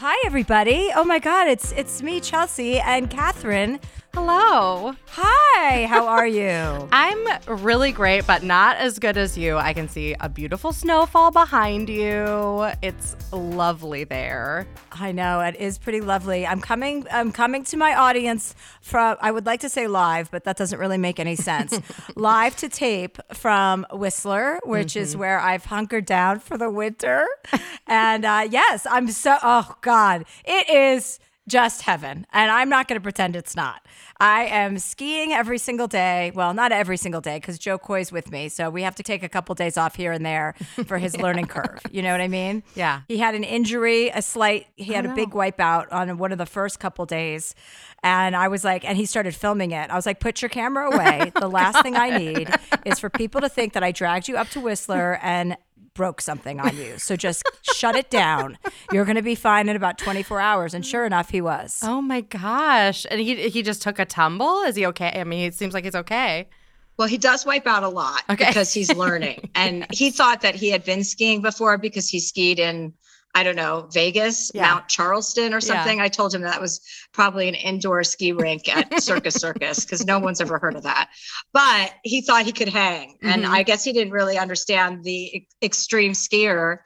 Hi, everybody. Oh my God, it's it's me, Chelsea, and Catherine. Hello. Hi, how are you? I'm really great, but not as good as you. I can see a beautiful snowfall behind you. It's lovely there. I know it is pretty lovely. I'm coming. I'm coming to my audience from. I would like to say live, but that doesn't really make any sense. live to tape from Whistler, which mm-hmm. is where I've hunkered down for the winter. and uh, yes, I'm so. Oh God, it is just heaven. And I'm not going to pretend it's not. I am skiing every single day. Well, not every single day because Jo Koy's with me. So we have to take a couple days off here and there for his yeah. learning curve. You know what I mean? Yeah. He had an injury, a slight, he had oh, a big wipeout on one of the first couple days. And I was like, and he started filming it. I was like, put your camera away. The last thing I need is for people to think that I dragged you up to Whistler and broke something on you. So just shut it down. You're going to be fine in about 24 hours. And sure enough, he was. Oh my gosh. And he, he just took a tumble? Is he okay? I mean, it seems like he's okay. Well, he does wipe out a lot okay. because he's learning. and he thought that he had been skiing before because he skied in I don't know, Vegas, yeah. Mount Charleston or something. Yeah. I told him that was probably an indoor ski rink at Circus Circus because no one's ever heard of that. But he thought he could hang. Mm-hmm. And I guess he didn't really understand the extreme skier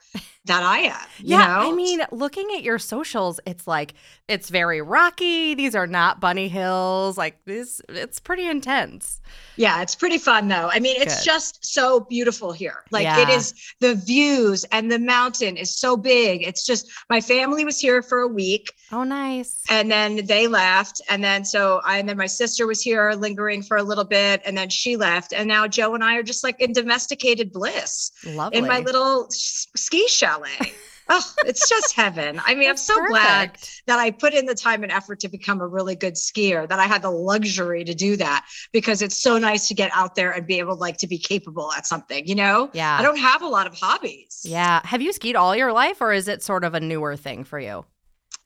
that I am. yeah. Know? I mean, looking at your socials, it's like it's very rocky. These are not bunny hills. Like this, it's pretty intense. Yeah, it's pretty fun though. I mean, it's Good. just so beautiful here. Like yeah. it is the views and the mountain is so big. It's just my family was here for a week. Oh, nice. And then they left. And then so I and then my sister was here lingering for a little bit and then she left. And now Jo and I are just like in domesticated bliss Lovely. in my little ski chalet oh, it's just heaven. I mean, I'm so perfect. glad that I put in the time and effort to become a really good skier, that I had the luxury to do that because it's so nice to get out there and be able like to be capable at something, you know? Yeah. I don't have a lot of hobbies. Yeah. Have you skied all your life or is it sort of a newer thing for you?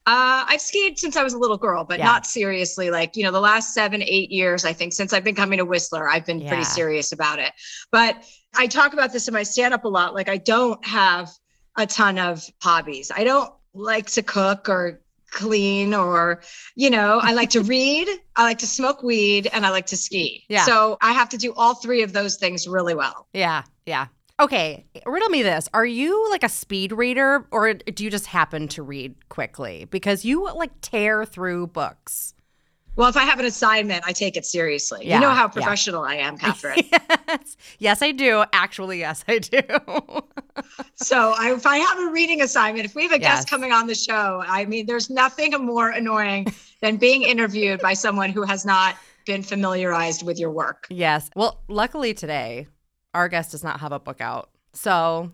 Uh, I've skied since I was a little girl, but yeah. not seriously. Like, you know, the last seven, eight years, I think, since I've been coming to Whistler, I've been yeah. pretty serious about it. But I talk about this in my stand up a lot. Like, I don't have a ton of hobbies. I don't like to cook or clean or you know i like to read i like to smoke weed and i like to ski. Yeah. So i have to do all three of those things really well. Yeah yeah. Okay riddle me this. Are you like a speed reader or do you just happen to read quickly? Because you like tear through books well, if I have an assignment, I take it seriously. Yeah, you know how professional yeah. I am, Catherine. yes. yes, I do. Actually, yes, I do. so I, if I have a reading assignment, if we have a yes. guest coming on the show, I mean, there's nothing more annoying than being interviewed by someone who has not been familiarized with your work. Yes. Well, luckily today, our guest does not have a book out. So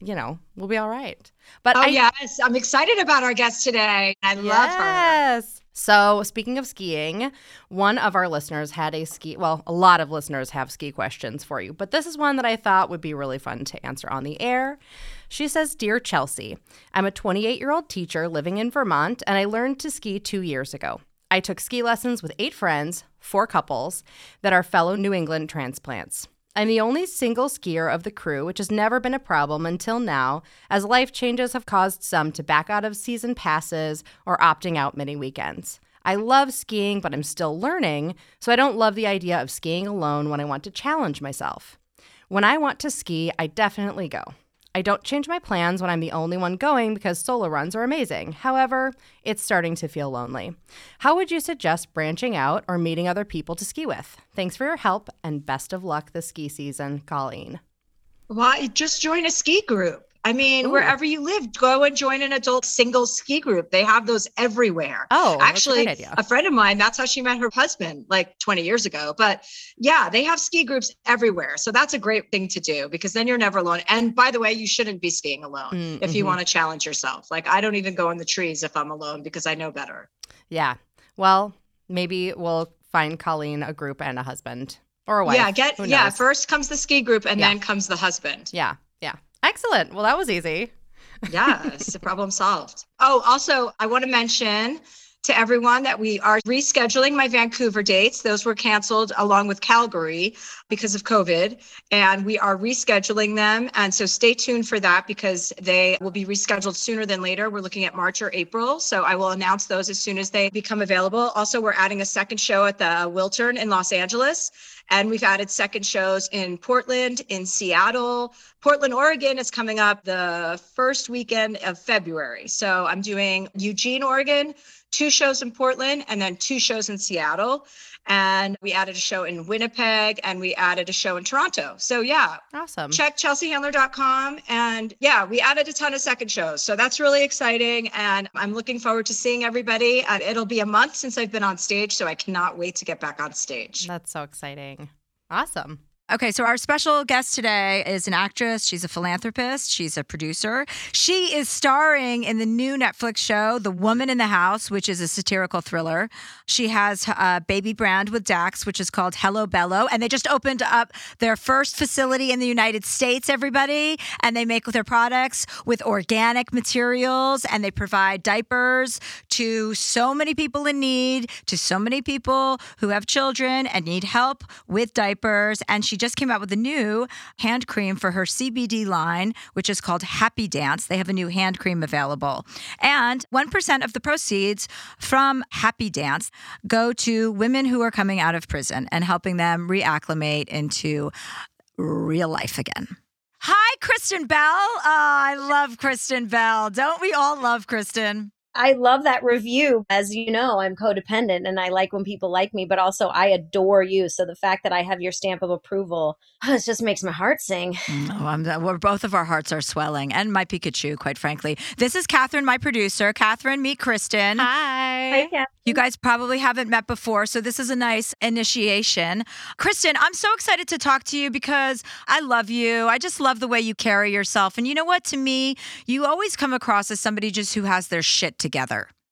you know, we'll be all right. But oh, I, yes, I'm excited about our guest today. I yes. love her. Yes. So, speaking of skiing, one of our listeners had a ski, well, a lot of listeners have ski questions for you, but this is one that I thought would be really fun to answer on the air. She says, Dear Chelsea, I'm a 28 year old teacher living in Vermont, and I learned to ski two years ago. I took ski lessons with eight friends, four couples, that are fellow New England transplants. I'm the only single skier of the crew, which has never been a problem until now, as life changes have caused some to back out of season passes or opting out many weekends. I love skiing, but I'm still learning, so I don't love the idea of skiing alone when I want to challenge myself. When I want to ski, I definitely go. I don't change my plans when I'm the only one going because solo runs are amazing. However, it's starting to feel lonely. How would you suggest branching out or meeting other people to ski with? Thanks for your help and best of luck this ski season, Colleen. Why just join a ski group? I mean, Ooh. wherever you live, go and join an adult single ski group. They have those everywhere. Oh, actually, a, a, friend of mine, that's how she met her husband like 20 years ago. But yeah, they have ski groups everywhere. So that's a great thing to do because then you're never alone. And by the way, you shouldn't be skiing alone mm-hmm. if you mm-hmm. want to challenge yourself. Like, I don't even go in the trees if I'm alone because I know better. Yeah. Well, maybe we'll find Colleen a group and a husband or a wife. Yeah, get yeah. First comes the ski group, and yeah. then comes the husband. Yeah, yeah. Excellent. Well, that was easy. yes, problem solved. Oh, also, I want to mention to everyone that we are rescheduling my Vancouver dates. Those were canceled along with Calgary. because of COVID, and we are rescheduling them. And so stay tuned for that because they will be rescheduled sooner than later. We're looking at March or April. So I will announce those as soon as they become available. Also, we're adding a second show at the Wiltern in Los Angeles. And we've added second shows in Portland, in Seattle. Portland, Oregon is coming up the first weekend of February. So I'm doing Eugene, Oregon, two shows in Portland, and then two shows in Seattle and we added a show in Winnipeg and we added a show in Toronto. So yeah. Awesome. Check chelseahandler.com and yeah, we added a ton of second shows. So that's really exciting and I'm looking forward to seeing everybody. Uh, it'll be a month since I've been on stage, so I cannot wait to get back on stage. That's so exciting. Awesome. Okay, so our special guest today is an actress. She's a philanthropist. She's a producer. She is starring in the new Netflix show, The Woman in the House, which is a satirical thriller. She has a baby brand with Dax, which is called Hello Bello. And they just opened up their first facility in the United States, everybody. And they make their products with organic materials and they provide diapers to so many people in need, to so many people who have children and need help with diapers. And she just came out with a new hand cream for her CBD line, which is called Happy Dance. They have a new hand cream available. And 1% of the proceeds from Happy Dance go to women who are coming out of prison and helping them reacclimate into real life again. Hi, Kristen Bell. Oh, I love Kristen Bell. Don't we all love Kristen? I love that review. As you know, I'm codependent and I like when people like me, but also I adore you. So the fact that I have your stamp of approval, it just makes my heart sing. Mm, oh, I'm, we're, both of our hearts are swelling, and my Pikachu, quite frankly. This is Catherine, my producer. Catherine, meet Kristen. Hi. Hi, Catherine. You guys probably haven't met before, so this is a nice initiation. Kristen, I'm so excited to talk to you because I love you. I just love the way you carry yourself. And you know what? To me, you always come across as somebody just who has their shit together.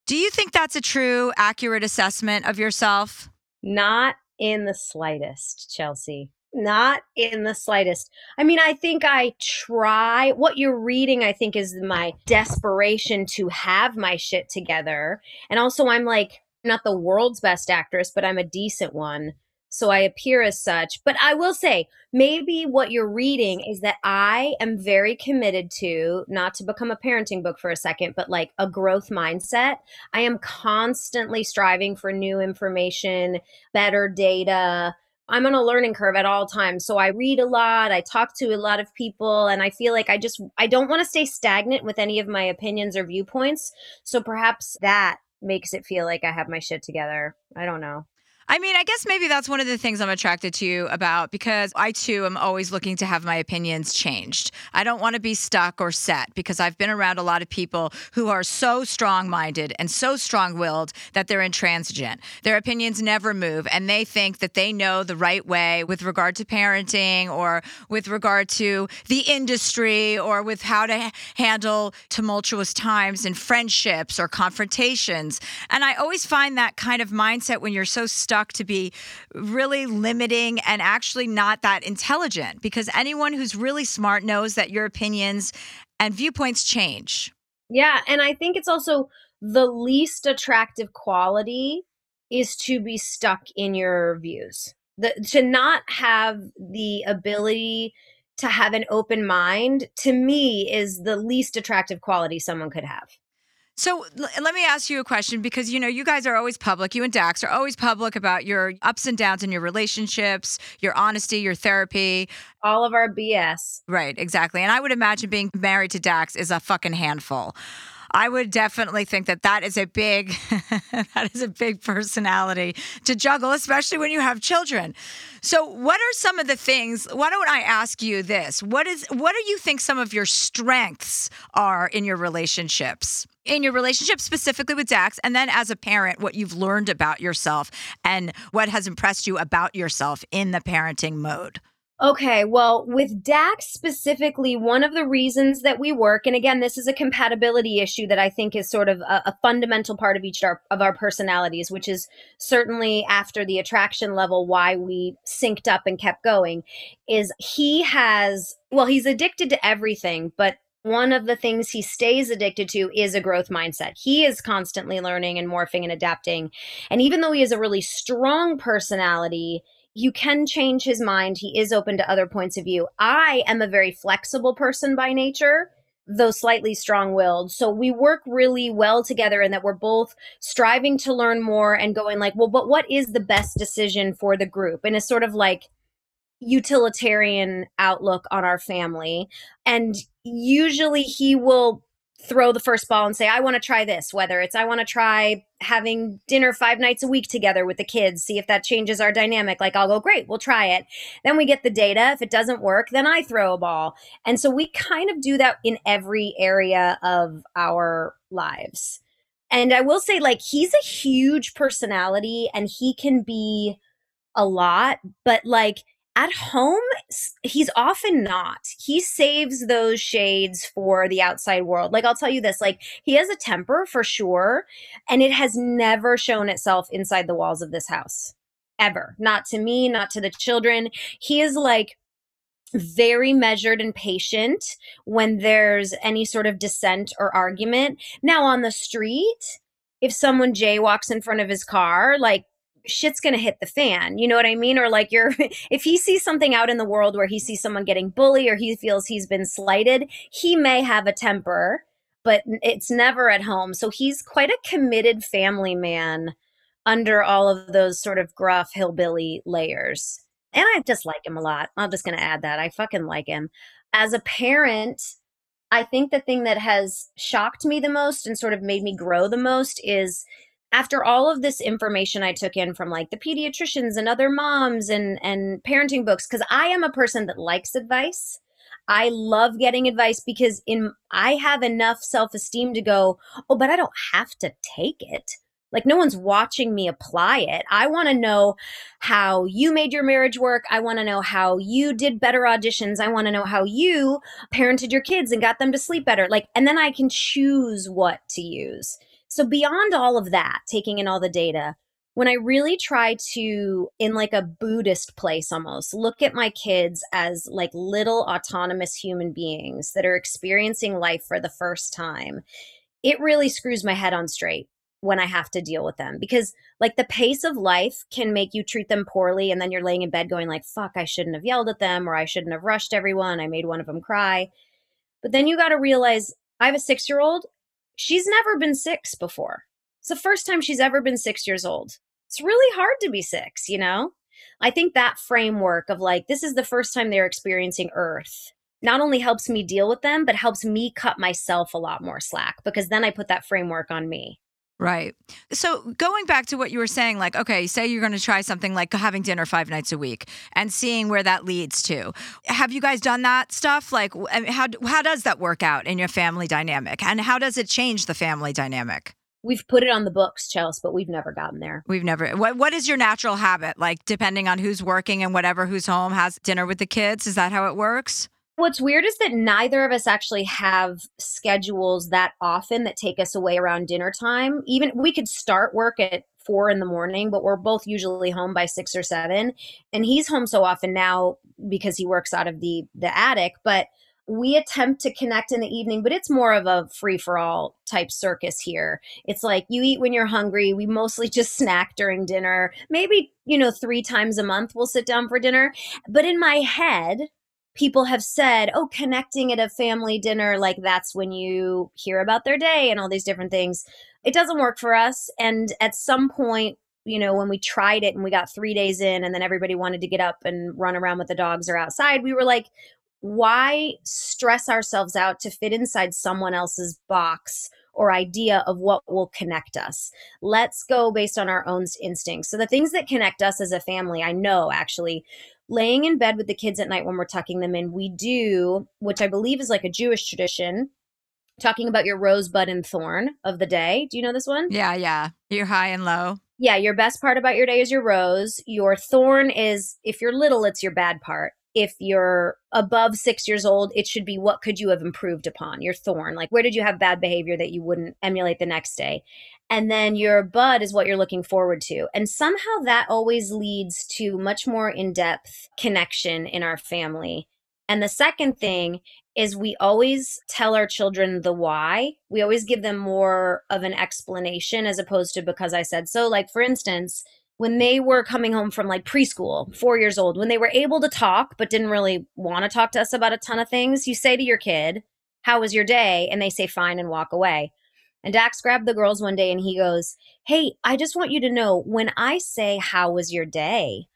Do you think that's a true, accurate assessment of yourself? Not in the slightest, Chelsea. Not in the slightest. I mean, I think I try. What you're reading, I think, is my desperation to have my shit together. And also, I'm like, not the world's best actress, but I'm a decent one. So I appear as such. But I will say, maybe what you're reading is that I am very committed to, not to become a parenting book for a second, but like a growth mindset. I am constantly striving for new information, better data. I'm on a learning curve at all times. So I read a lot, I talk to a lot of people, and I feel like I just I don't want to stay stagnant with any of my opinions or viewpoints. So perhaps that makes it feel like I have my shit together. I don't know. I mean, I guess maybe that's one of the things I'm attracted to you about because I too am always looking to have my opinions changed. I don't want to be stuck or set because I've been around a lot of people who are so strong minded and so strong willed that they're intransigent. Their opinions never move and they think that they know the right way with regard to parenting or with regard to the industry or with how to handle tumultuous times in friendships or confrontations. And I always find that kind of mindset when you're so stuck stuck to be really limiting and actually not that intelligent because anyone who's really smart knows that your opinions and viewpoints change. Yeah. And I think it's also the least attractive quality is to be stuck in your views. The, to not have the ability to have an open mind to me is the least attractive quality someone could have. So l- let me ask you a question because you know you guys are always public. You and Dax are always public about your ups and downs in your relationships, your honesty, your therapy, all of our BS. Right, exactly. And I would imagine being married to Dax is a fucking handful. I would definitely think that that is a big that is a big personality to juggle, especially when you have children. So, what are some of the things? Why don't I ask you this? What is what do you think some of your strengths are in your relationships? In your relationship specifically with Dax, and then as a parent, what you've learned about yourself and what has impressed you about yourself in the parenting mode. Okay, well, with Dax specifically, one of the reasons that we work, and again, this is a compatibility issue that I think is sort of a, a fundamental part of each our, of our personalities, which is certainly after the attraction level why we synced up and kept going, is he has, well, he's addicted to everything, but one of the things he stays addicted to is a growth mindset. He is constantly learning and morphing and adapting. And even though he has a really strong personality, you can change his mind. He is open to other points of view. I am a very flexible person by nature, though slightly strong willed. So we work really well together in that we're both striving to learn more and going like, well, but what is the best decision for the group? And it's sort of like utilitarian outlook on our family. And usually he will throw the first ball and say, I want to try this, whether it's I want to try having dinner five nights a week together with the kids, see if that changes our dynamic. Like, I'll go, great, we'll try it. Then we get the data. If it doesn't work, then I throw a ball. And so we kind of do that in every area of our lives. And I will say, like, he's a huge personality and he can be a lot, but like, at home he's often not. He saves those shades for the outside world. Like i'll tell you this like he has a temper for sure and it has never shown itself inside the walls of this house ever. Not to me not to the children. He is like very measured and patient when there's any sort of dissent or argument. Now on the street if someone jaywalks in front of his car like shit's going to hit the fan. You know what I mean? Or like you're, if he sees something out in the world where he sees someone getting bullied or he feels he's been slighted, he may have a temper, but it's never at home. So he's quite a committed family man under all of those sort of gruff hillbilly layers. And I just like him a lot. I'm just going to add that. I fucking like him. As a parent, I think the thing that has shocked me the most and sort of made me grow the most is after all of this information I took in from like the pediatricians and other moms and and parenting books cuz I am a person that likes advice. I love getting advice because in I have enough self-esteem to go, "Oh, but I don't have to take it." Like no one's watching me apply it. I want to know how you made your marriage work. I want to know how you did better auditions. I want to know how you parented your kids and got them to sleep better. Like and then I can choose what to use. So beyond all of that, taking in all the data, when I really try to, in like a Buddhist place almost, look at my kids as like little autonomous human beings that are experiencing life for the first time, it really screws my head on straight when I have to deal with them because like the pace of life can make you treat them poorly and then you're laying in bed going like fuck I shouldn't have yelled at them or I shouldn't have rushed everyone. I made one of them cry. But then you got to realize I have a 6-year-old she's never been six before. It's the first time she's ever been six years old. It's really hard to be six, you know? I think that framework of like, this is the first time they're experiencing Earth not only helps me deal with them, but helps me cut myself a lot more slack because then I put that framework on me. Right. So going back to what you were saying, like, okay, say you're going to try something like having dinner five nights a week and seeing where that leads to. Have you guys done that stuff? Like, how how does that work out in your family dynamic, and how does it change the family dynamic? We've put it on the books, Chelsea, but we've never gotten there. We've never. What What is your natural habit? Like, depending on who's working and whatever, who's home has dinner with the kids. Is that how it works? What's weird is that neither of us actually have schedules that often that take us away around dinner time. Even we could start work at four in the morning, but we're both usually home by six or seven. And he's home so often now because he works out of the the attic. But we attempt to connect in the evening, but it's more of a free for all type circus here. It's like you eat when you're hungry. We mostly just snack during dinner. Maybe, you know, three times a month we'll sit down for dinner. But in my head, people have said, oh, connecting at a family dinner, like that's when you hear about their day and all these different things. It doesn't work for us. And at some point, you know, when we tried it and we got three days in and then everybody wanted to get up and run around with the dogs or outside, we were like, why stress ourselves out to fit inside someone else's box or idea of what will connect us. Let's go based on our own instincts. So, the things that connect us as a family, I know actually laying in bed with the kids at night when we're tucking them in, we do, which I believe is like a Jewish tradition, talking about your rosebud and thorn of the day. Do you know this one? Yeah, yeah. Your high and low. Yeah, your best part about your day is your rose. Your thorn is, if you're little, it's your bad part. If you're above six years old, it should be what could you have improved upon? Your thorn. Like, where did you have bad behavior that you wouldn't emulate the next day? and then your bud is what you're looking forward to. And somehow that always leads to much more in depth connection in our family. And the second thing is we always tell our children the why. We always give them more of an explanation as opposed to because I said so. Like, for instance, when they were coming home from like preschool, four years old, when they were able to talk but didn't really want to talk to us about a ton of things, you say to your kid, How was your day? And they say, Fine, and walk away. And Dax grabbed the girls one day and he goes, Hey, I just want you to know when I say, How was your day?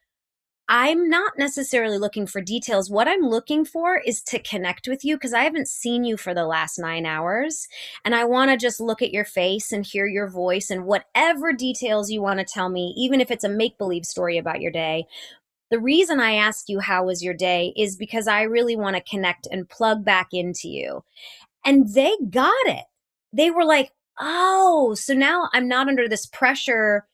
I'm not necessarily looking for details. What I'm looking for is to connect with you because I haven't seen you for the last nine hours. And I want to just look at your face and hear your voice and whatever details you want to tell me, even if it's a make believe story about your day. The reason I ask you how was your day is because I really want to connect and plug back into you. And they got it. They were like, oh, so now I'm not under this pressure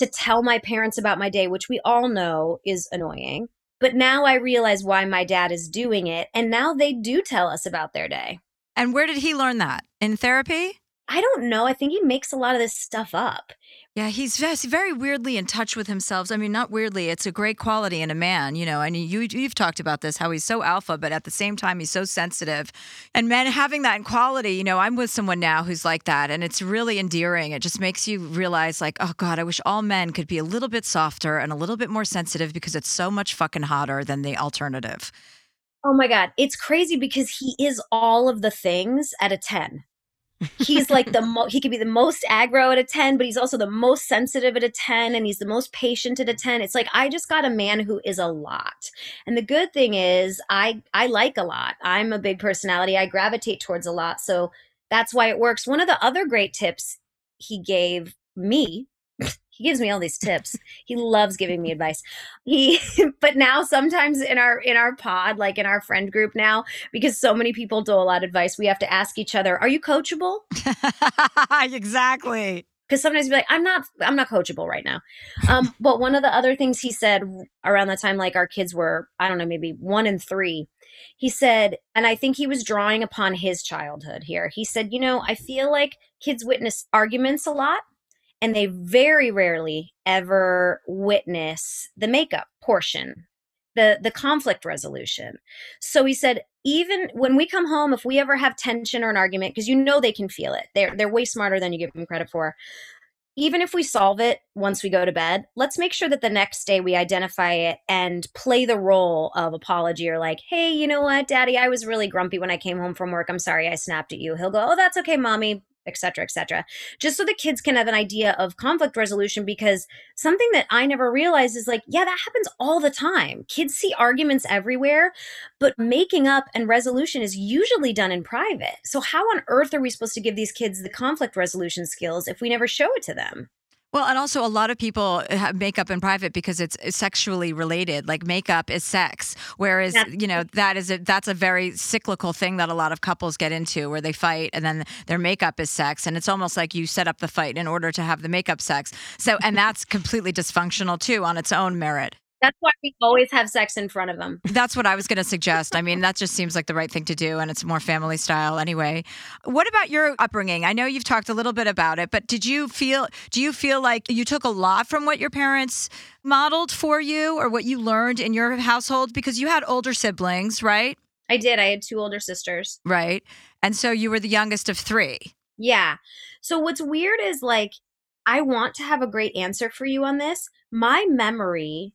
to tell my parents about my day, which we all know is annoying. But now I realize why my dad is doing it. And now they do tell us about their day. And where did he learn that? In therapy? I don't know. I think he makes a lot of this stuff up. Yeah, he's very weirdly in touch with himself. I mean, not weirdly, it's a great quality in a man, you know. And you you've talked about this how he's so alpha, but at the same time he's so sensitive. And men having that in quality, you know, I'm with someone now who's like that and it's really endearing. It just makes you realize like, oh god, I wish all men could be a little bit softer and a little bit more sensitive because it's so much fucking hotter than the alternative. Oh my god, it's crazy because he is all of the things at a 10 he's like the mo- he could be the most aggro at a 10 but he's also the most sensitive at a 10 and he's the most patient at a 10 it's like i just got a man who is a lot. And the good thing is i i like a lot. I'm a big personality. I gravitate towards a lot. So that's why it works. One of the other great tips he gave me he gives me all these tips. He loves giving me advice. He but now sometimes in our in our pod, like in our friend group now, because so many people do a lot of advice, we have to ask each other, "Are you coachable?" exactly. Because sometimes be like, "I'm not, I'm not coachable right now." Um, but one of the other things he said around the time, like our kids were, I don't know, maybe one and three, he said, and I think he was drawing upon his childhood here. He said, "You know, I feel like kids witness arguments a lot." And they very rarely ever witness the makeup portion the the conflict resolution. So he said even when we come home if we ever have tension or an argument because you know they can feel it. They're they're way smarter than you give them credit for. Even if we solve it once we go to bed let's make sure that the next day we identify it and play the role of apology or like hey you know what daddy i was really grumpy when i came home from work. I'm sorry i snapped at you. He'll go oh that's okay mommy etc etc just so the kids can have an idea of conflict resolution because something that i never realized is like yeah that happens all the time. Kids see arguments everywhere but making up and resolution is usually done in private. So how on earth are we supposed to give these kids the conflict resolution skills if we never show it to them well, and also a lot of people uh, have makeup in private because it's sexually related. Like makeup is sex, whereas you know that is a, that's a very cyclical thing that a lot of couples get into, where they fight and then their makeup is sex, and it's almost like you set up the fight in order to have the makeup sex. So, and that's completely dysfunctional too on its own merit. That's why we always have sex in front of them. That's what I was going to suggest. I mean, that just seems like the right thing to do, and it's more family style anyway. What about your upbringing? I know you've talked a little bit about it, but did you feel? Do you feel like you took a lot from what your parents modeled for you, or what you learned in your household? Because you had older siblings, right? I did. I had two older sisters. Right, and so you were the youngest of three. Yeah. So what's weird is like I want to have a great answer for you on this. My memory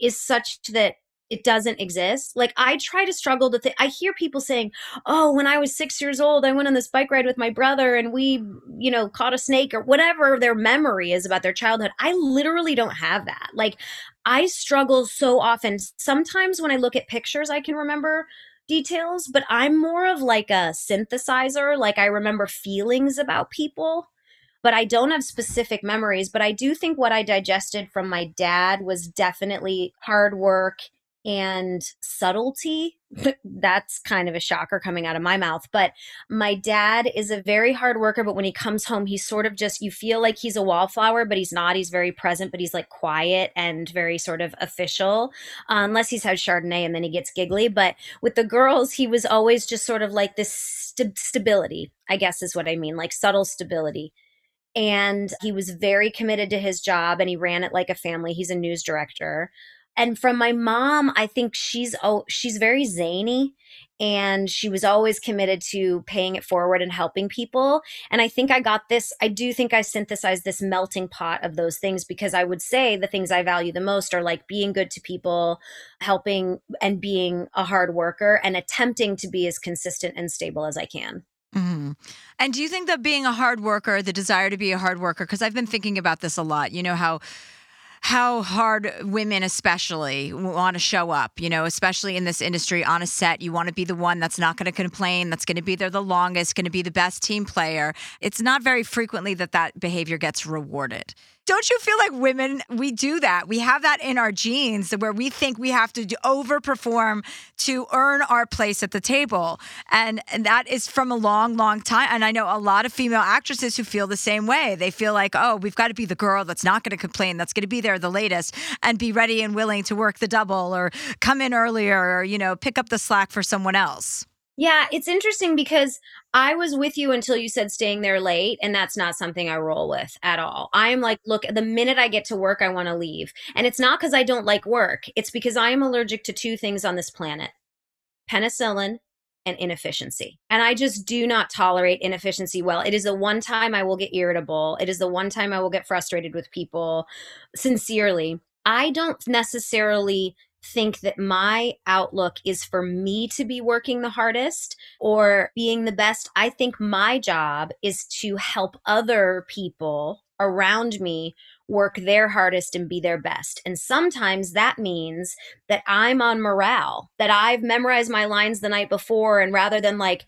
is such that it doesn't exist. Like I try to struggle to think. I hear people saying, "Oh, when I was 6 years old, I went on this bike ride with my brother and we, you know, caught a snake or whatever their memory is about their childhood." I literally don't have that. Like I struggle so often. Sometimes when I look at pictures, I can remember details, but I'm more of like a synthesizer. Like I remember feelings about people but I don't have specific memories. But I do think what I digested from my dad was definitely hard work and subtlety. That's kind of a shocker coming out of my mouth. But my dad is a very hard worker, but when he comes home, he's sort of just, you feel like he's a wallflower, but he's not. He's very present, but he's like quiet and very sort of official, uh, unless he's had Chardonnay and then he gets giggly. But with the girls, he was always just sort of like this st- stability, I guess is what I mean, like subtle stability and he was very committed to his job and he ran it like a family. He's a news director. and from my mom, I think she's oh she's very zany and she was always committed to paying it forward and helping people. And I think I got this, I do think I synthesized this melting pot of those things because I would say the things I value the most are like being good to people, helping and being a hard worker, and attempting to be as consistent and stable as I can. Mm-hmm. And do you think that being a hard worker, the desire to be a hard worker, because I've been thinking about this a lot, you know, how how hard women especially want to show up you know especially in this industry on a set you want to be the one that's not going to complain that's going to be there the longest going to be the best team player it's not very frequently that that behavior gets rewarded don't you feel like women we do that? We have that in our genes where we think we have to overperform to earn our place at the table. And, and that is from a long long time. And i know a lot of female actresses who feel the same way. They feel like oh we've got to be the girl that's not going to complain that's going to be there the latest and be ready and willing to work the double or come in earlier or you know pick up the slack for someone else yeah, it's interesting because I was with you until you said staying there late, and that's not something I roll with at all. I am like, look, the minute I get to work, I want to leave. And it's not because I don't like work, it's because I am allergic to two things on this planet penicillin and inefficiency. And I just do not tolerate inefficiency well. It is the one time I will get irritable, it is the one time I will get frustrated with people, sincerely. I don't necessarily think that my outlook is for me to be working the hardest or being the best. I think my job is to help other people around me work their hardest and be their best. And sometimes that means that I'm on morale, that I've memorized my lines the night before. And rather than like,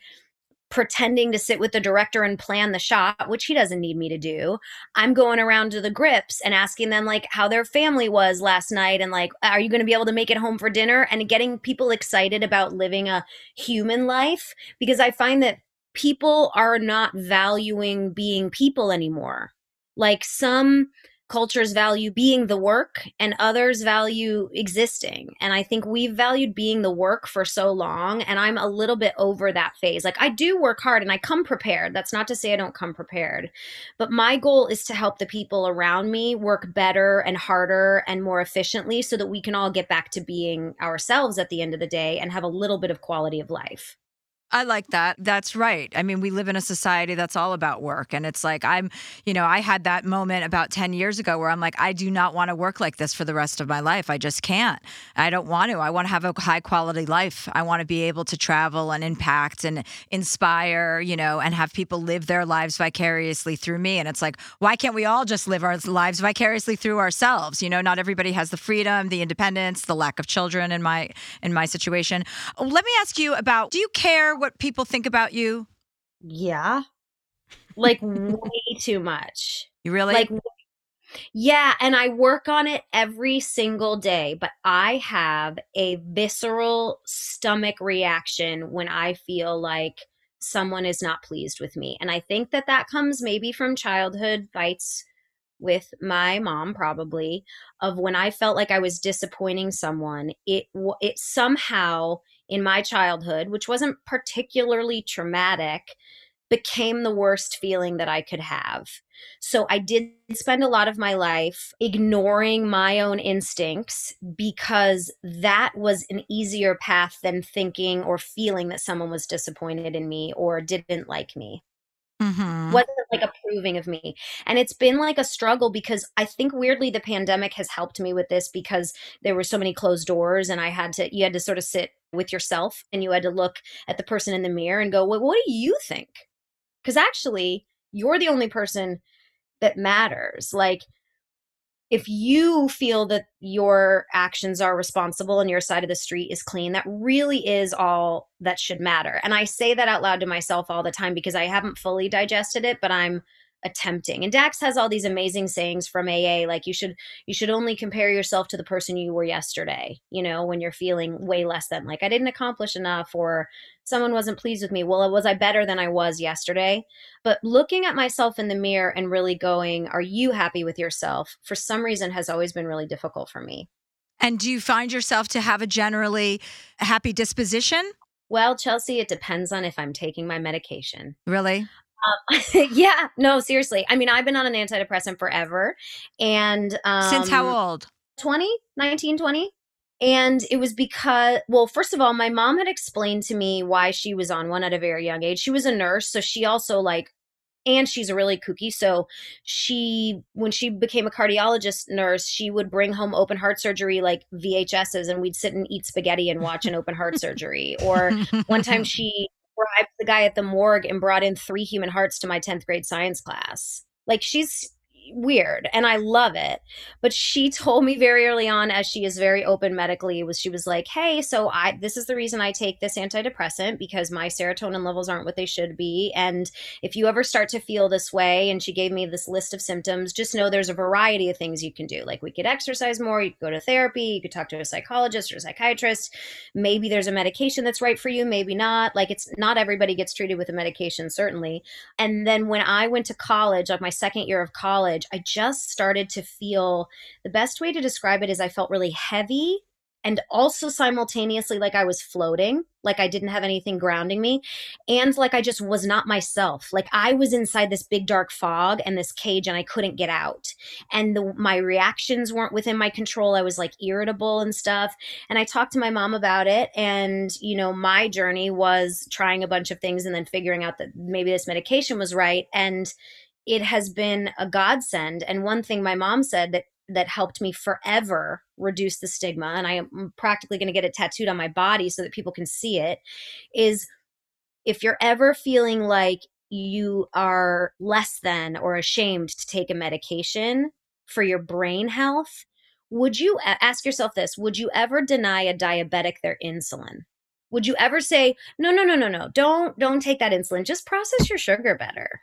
pretending to sit with the director and plan the shot, which he doesn't need me to do. I'm going around to the grips and asking them like how their family was last night and like are you going to be able to make it home for dinner and getting people excited about living a human life because I find that people are not valuing being people anymore. Like some cultures value being the work and others value existing. And I think we've valued being the work for so long. And I'm a little bit over that phase. Like I do work hard and I come prepared. That's not to say I don't come prepared. But my goal is to help the people around me work better and harder and more efficiently so that we can all get back to being ourselves at the end of the day and have a little bit of quality of life. I like that. That's right. I mean, we live in a society that's all about work. And it's like, I'm, you know, I had that moment about 10 years ago where I'm like, I do not want to work like this for the rest of my life. I just can't. I don't want to. I want to have a high quality life. I want to be able to travel and impact and inspire, you know, and have people live their lives vicariously through me. And it's like, why can't we all just live our lives vicariously through ourselves? You know, not everybody has the freedom, the independence, the lack of children in my in my situation. Let me ask you about do you care what people think about you? Yeah. Like way too much. You really? Like yeah, and I work on it every single day, but I have a visceral stomach reaction when I feel like someone is not pleased with me. And I think that that comes maybe from childhood fights with my mom probably of when I felt like I was disappointing someone, it it somehow in my childhood, which wasn't particularly traumatic, became the worst feeling that I could have. So I did spend a lot of my life ignoring my own instincts because that was an easier path than thinking or feeling that someone was disappointed in me or didn't like me. Mm-hmm. Wasn't like approving of me. And it's been like a struggle because I think weirdly the pandemic has helped me with this because there were so many closed doors and I had to, you had to sort of sit with yourself and you had to look at the person in the mirror and go, well, what do you think? Because actually, you're the only person that matters. Like, if you feel that your actions are responsible and your side of the street is clean, that really is all that should matter. And I say that out loud to myself all the time because I haven't fully digested it, but I'm attempting. And Dax has all these amazing sayings from AA like you should you should only compare yourself to the person you were yesterday, you know, when you're feeling way less than like I didn't accomplish enough or someone wasn't pleased with me. Well, was I better than I was yesterday? But looking at myself in the mirror and really going, are you happy with yourself? For some reason has always been really difficult for me. And do you find yourself to have a generally happy disposition? Well, Chelsea, it depends on if I'm taking my medication. Really? Um, yeah, no, seriously. I mean, I've been on an antidepressant forever. And um, since how old? 20, 19, 20. And it was because, well, first of all, my mom had explained to me why she was on one at a very young age. She was a nurse, so she also like and she's a really kooky. So she, when she became a cardiologist nurse, she would bring home open heart surgery like VHSs, and we'd sit and eat spaghetti and watch an open heart surgery. Or one time she bribed the guy at the morgue and brought in three human hearts to my 10th grade science class. Like she's weird and I love it. But she told me very early on as she is very open medically was she was like, "Hey, so I this is the reason I take this antidepressant because my serotonin levels aren't what they should be and if you ever start to feel this way and she gave me this list of symptoms, just know there's a variety of things you can do. Like we could exercise more, you could go to therapy, you could talk to a psychologist or a psychiatrist. Maybe there's a medication that's right for you, maybe not. Like it's not everybody gets treated with a medication certainly. And then when I went to college, like my second year of college, college, I just started to feel the best way to describe it is I felt really heavy and also simultaneously like I was floating, like I didn't have anything grounding me, and like I just was not myself. Like I was inside this big dark fog and this cage and I couldn't get out. And the, my reactions weren't within my control. I was like irritable and stuff. And I talked to my mom about it and you know, my journey was trying a bunch of things and then figuring out that maybe this medication was right and it has been a godsend. And one thing my mom said that that helped me forever reduce the stigma, and I am practically going to get it tattooed on my body so that people can see it, is if you're ever feeling like you are less than or ashamed to take a medication for your brain health, would you ask yourself this would you ever deny a diabetic their insulin? Would you ever say no no no no no don't don't take that insulin. Just process your sugar better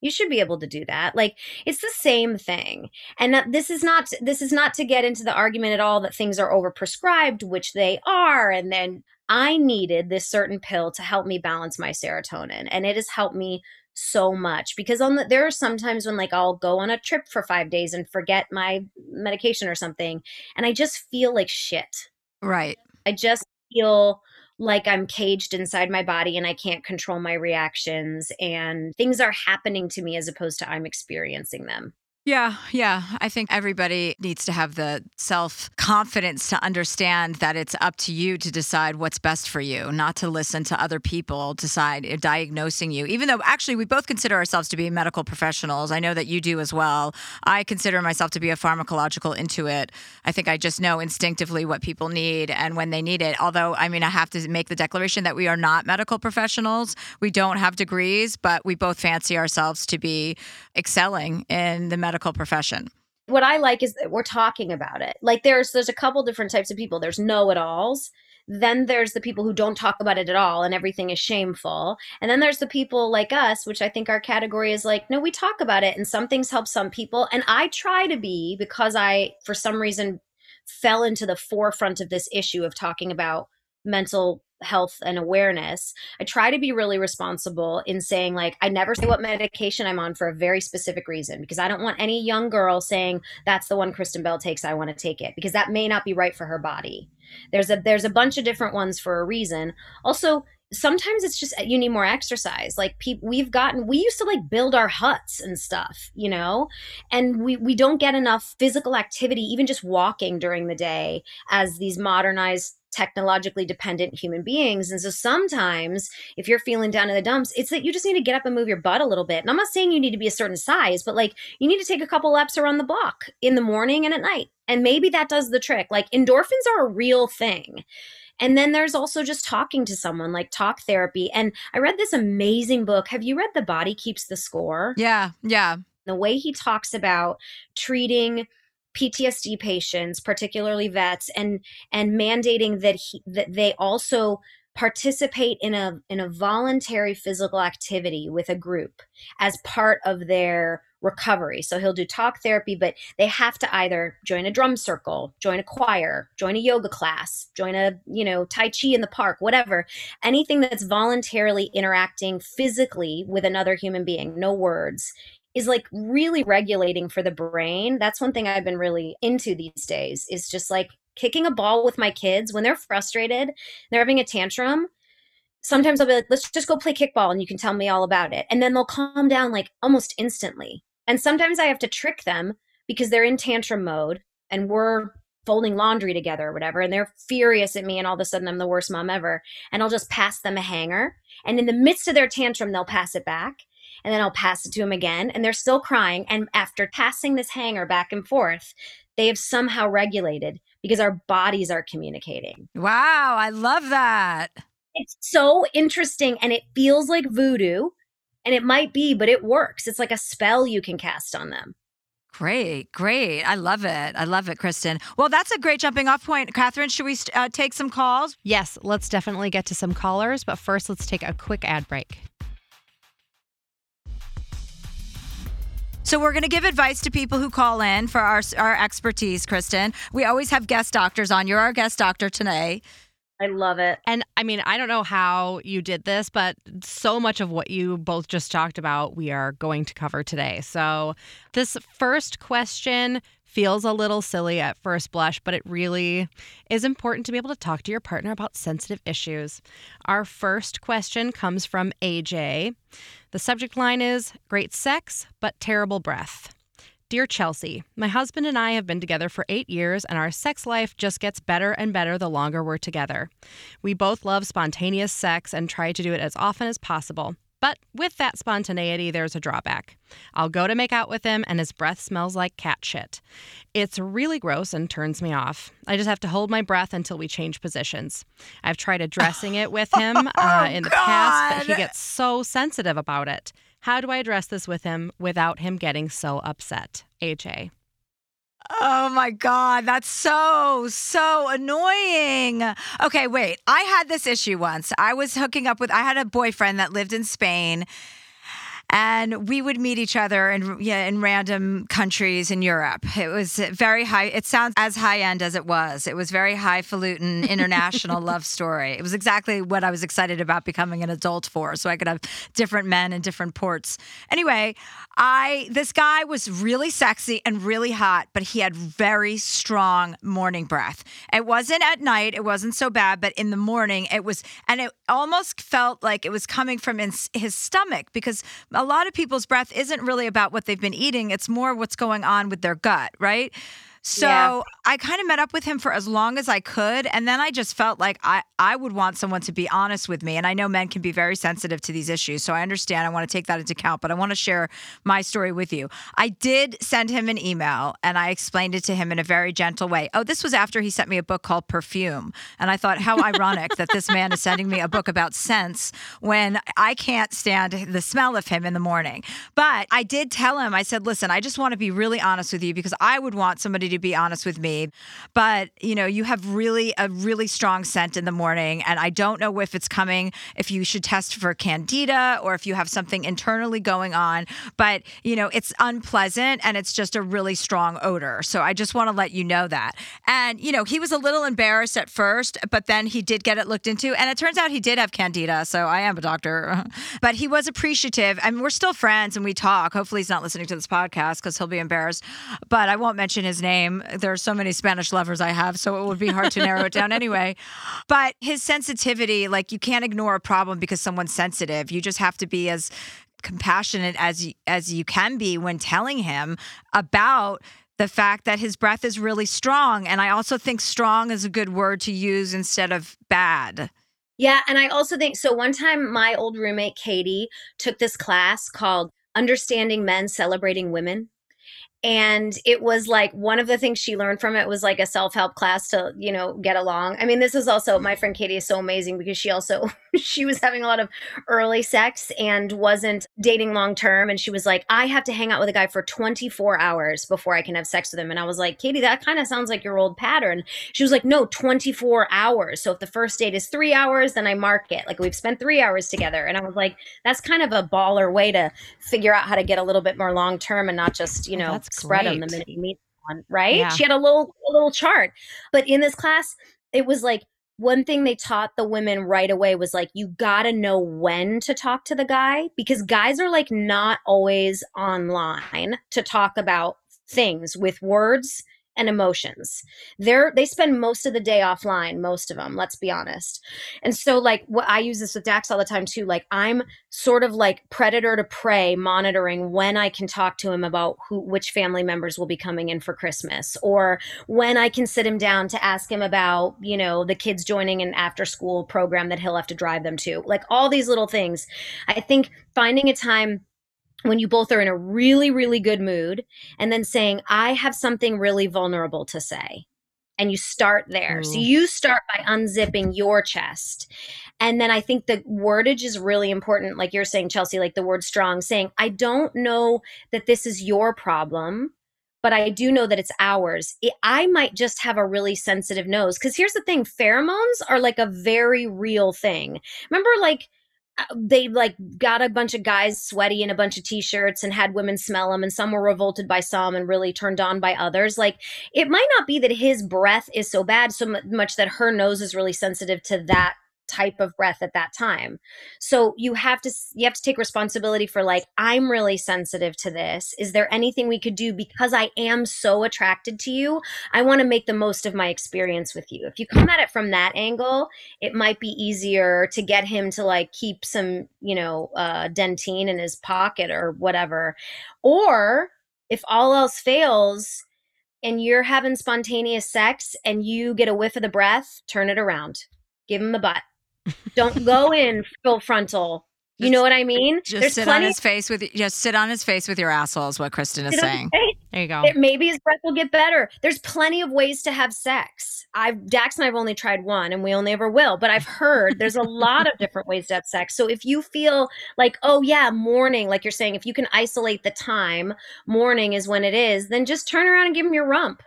you should be able to do that like it's the same thing and that, this is not this is not to get into the argument at all that things are overprescribed which they are and then i needed this certain pill to help me balance my serotonin and it has helped me so much because on the there are sometimes when like I'll go on a trip for 5 days and forget my medication or something and I just feel like shit. Right. I just feel like I'm caged inside my body and I can't control my reactions and things are happening to me as opposed to I'm experiencing them. Yeah, yeah. I think everybody needs to have the self confidence to understand that it's up to you to decide what's best for you, not to listen to other people decide uh, diagnosing you. Even though actually we both consider ourselves to be medical professionals. I know that you do as well. I consider myself to be a pharmacological intuit. I think I just know instinctively what people need and when they need it. Although, I mean, I have to make the declaration that we are not medical professionals. We don't have degrees, but we both fancy ourselves to be excelling in the medical medical profession what I like is that we're talking about it. Like there's there's a couple different types of people. There's know-it-alls. Then there's the people who don't talk about it at all and everything is shameful. And then there's the people like us, which I think our category is like, no, we talk about it and some things help some people. And I try to be because I for some reason fell into the forefront of this issue of talking about mental health and awareness i try to be really responsible in saying like i never say what medication i'm on for a very specific reason because i don't want any young girl saying that's the one kristen bell takes i want to take it because that may not be right for her body. There's a there's a bunch of different ones for a reason. Also sometimes it's just you need more exercise. Like people we've gotten we used to like build our huts and stuff you know? And we we don't get enough physical activity even just walking during the day as these modernized technologically dependent human beings. And so sometimes if you're feeling down in the dumps, it's that you just need to get up and move your butt a little bit. And I'm not saying you need to be a certain size, but like you need to take a couple laps around the block in the morning and at night. And maybe that does the trick. Like endorphins are a real thing. And then there's also just talking to someone, like talk therapy. And I read this amazing book. Have you read The Body Keeps the Score? Yeah, yeah. The way he talks about treating PTSD patients, particularly vets, and and mandating that he, that they also participate in a in a voluntary physical activity with a group as part of their recovery. So he'll do talk therapy, but they have to either join a drum circle, join a choir, join a yoga class, join a, you know, tai chi in the park, whatever. Anything that's voluntarily interacting physically with another human being, no words, is like really regulating for the brain. That's one thing I've been really into these days is just like kicking a ball with my kids when they're frustrated, they're having a tantrum. Sometimes I'll be like, let's just go play kickball and you can tell me all about it. And then they'll calm down like almost instantly. And sometimes I have to trick them because they're in tantrum mode and we're folding laundry together or whatever and they're furious at me and all of a sudden I'm the worst mom ever and I'll just pass them a hanger and in the midst of their tantrum they'll pass it back and then I'll pass it to them again and they're still crying and after passing this hanger back and forth they have somehow regulated because our bodies are communicating. Wow, I love that. It's so interesting and it feels like voodoo and it might be but it works. It's like a spell you can cast on them. Great, great. I love it. I love it, Kristen. Well, that's a great jumping off point. Catherine, should we uh, take some calls? Yes, let's definitely get to some callers, but first let's take a quick ad break. So we're going to give advice to people who call in for our our expertise, Kristen. We always have guest doctors on. You're our guest doctor today. I love it. And I mean, I don't know how you did this, but so much of what you both just talked about, we are going to cover today. So, this first question feels a little silly at first blush, but it really is important to be able to talk to your partner about sensitive issues. Our first question comes from AJ. The subject line is Great sex, but terrible breath. Dear Chelsea, my husband and I have been together for eight years, and our sex life just gets better and better the longer we're together. We both love spontaneous sex and try to do it as often as possible. But with that spontaneity, there's a drawback. I'll go to make out with him, and his breath smells like cat shit. It's really gross and turns me off. I just have to hold my breath until we change positions. I've tried addressing it with him uh, in the past, but he gets so sensitive about it. How do I address this with him without him getting so upset? AJ. Oh my God, that's so, so annoying. Okay, wait. I had this issue once. I was hooking up with, I had a boyfriend that lived in Spain and we would meet each other in yeah, in random countries in Europe. It was very high. It sounds as high end as it was. It was very highfalutin international love story. It was exactly what I was excited about becoming an adult for, so I could have different men in different ports. Anyway, I this guy was really sexy and really hot, but he had very strong morning breath. It wasn't at night. It wasn't so bad, but in the morning it was, and it almost felt like it was coming from his, his stomach because a lot of people's breath isn't really about what they've been eating, it's more what's going on with their gut, right? So yeah. I kind of met up with him for as long as I could. And then I just felt like I, I would want someone to be honest with me. And I know men can be very sensitive to these issues. So I understand. I want to take that into account, but I want to share my story with you. I did send him an email and I explained it to him in a very gentle way. Oh, this was after he sent me a book called Perfume. And I thought, how ironic that this man is sending me a book about scents when I can't stand the smell of him in the morning. But I did tell him, I said, listen, I just want to be really honest with you because I would want somebody to be honest with me. But, you know, you have really a really strong scent in the morning. And I don't know if it's coming, if you should test for candida or if you have something internally going on. But, you know, it's unpleasant and it's just a really strong odor. So I just want to let you know that. And, you know, he was a little embarrassed at first, but then he did get it looked into. And it turns out he did have candida. So I am a doctor. but he was appreciative. I mean, we're still friends and we talk. Hopefully he's not listening to this podcast because he'll be embarrassed. But I won't mention his name name. There are so many Spanish lovers I have, so it would be hard to narrow it down anyway. But his sensitivity, like you can't ignore a problem because someone's sensitive. You just have to be as compassionate as as you can be when telling him about the fact that his breath is really strong and i also think strong is a good word to use instead of bad yeah and i also think so one time my old roommate katie took this class called understanding men celebrating women and it was like one of the things she learned from it was like a self-help class to you know get along. I mean this is also my friend katie is so amazing because she also she was having a lot of early sex and wasn't dating long term and she was like i have to hang out with a guy for 24 hours before i can have sex with him. And i was like katie that kind of sounds like your old pattern. She was like no 24 hours. So if the first date is three hours then i mark it. Like we've spent three hours together. And i was like that's kind of a baller way to figure out how to get a little bit more long term and not just you oh, know spread them the minute you meet someone, right? Yeah. She had a little a little chart. But in this class, it was like one thing they taught the women right away was like you got to know when to talk to the guy because guys are like not always online to talk about things with words and emotions. They're they spend most of the day offline, most of them, let's be honest. And so like what I use this with Dax all the time too, like I'm sort of like predator to prey monitoring when I can talk to him about who which family members will be coming in for Christmas or when I can sit him down to ask him about, you know, the kids joining an after school program that he'll have to drive them to. Like all these little things. I think finding a time when you both are in a really, really good mood and then saying, I have something really vulnerable to say. And you start there. Ooh. So you start by unzipping your chest. And then I think the wordage is really important. Like you're saying, Chelsea, like the word strong, saying, I don't know that this is your problem, but I do know that it's ours. I might just have a really sensitive nose. Because here's the thing pheromones are like a very real thing. Remember, like, they like got a bunch of guys sweaty in a bunch of t-shirts and had women smell them and some were revolted by some and really turned on by others. Like it might not be that his breath is so bad so much that her nose is really sensitive to that type of breath at that time. So you have to you have to take responsibility for like I'm really sensitive to this. Is there anything we could do because I am so attracted to you? I want to make the most of my experience with you. If you come at it from that angle, it might be easier to get him to like keep some, you know, uh Dentyne in his pocket or whatever. Or if all else fails, and you're having spontaneous sex and you get a whiff of the breath, turn it around. Give him the butt. Don't go in full frontal. You just, know what I mean? Just There's sit on his face with just sit on his face with your asshole is what Kristen is saying. There you go. It, maybe his breath will get better. There's plenty of ways to have sex. I've Dax and I've only tried one and we only ever will, but I've heard there's a lot of different ways to have sex. So if you feel like, oh yeah, morning, like you're saying, if you can isolate the time, morning is when it is, then just turn around and give him your rump.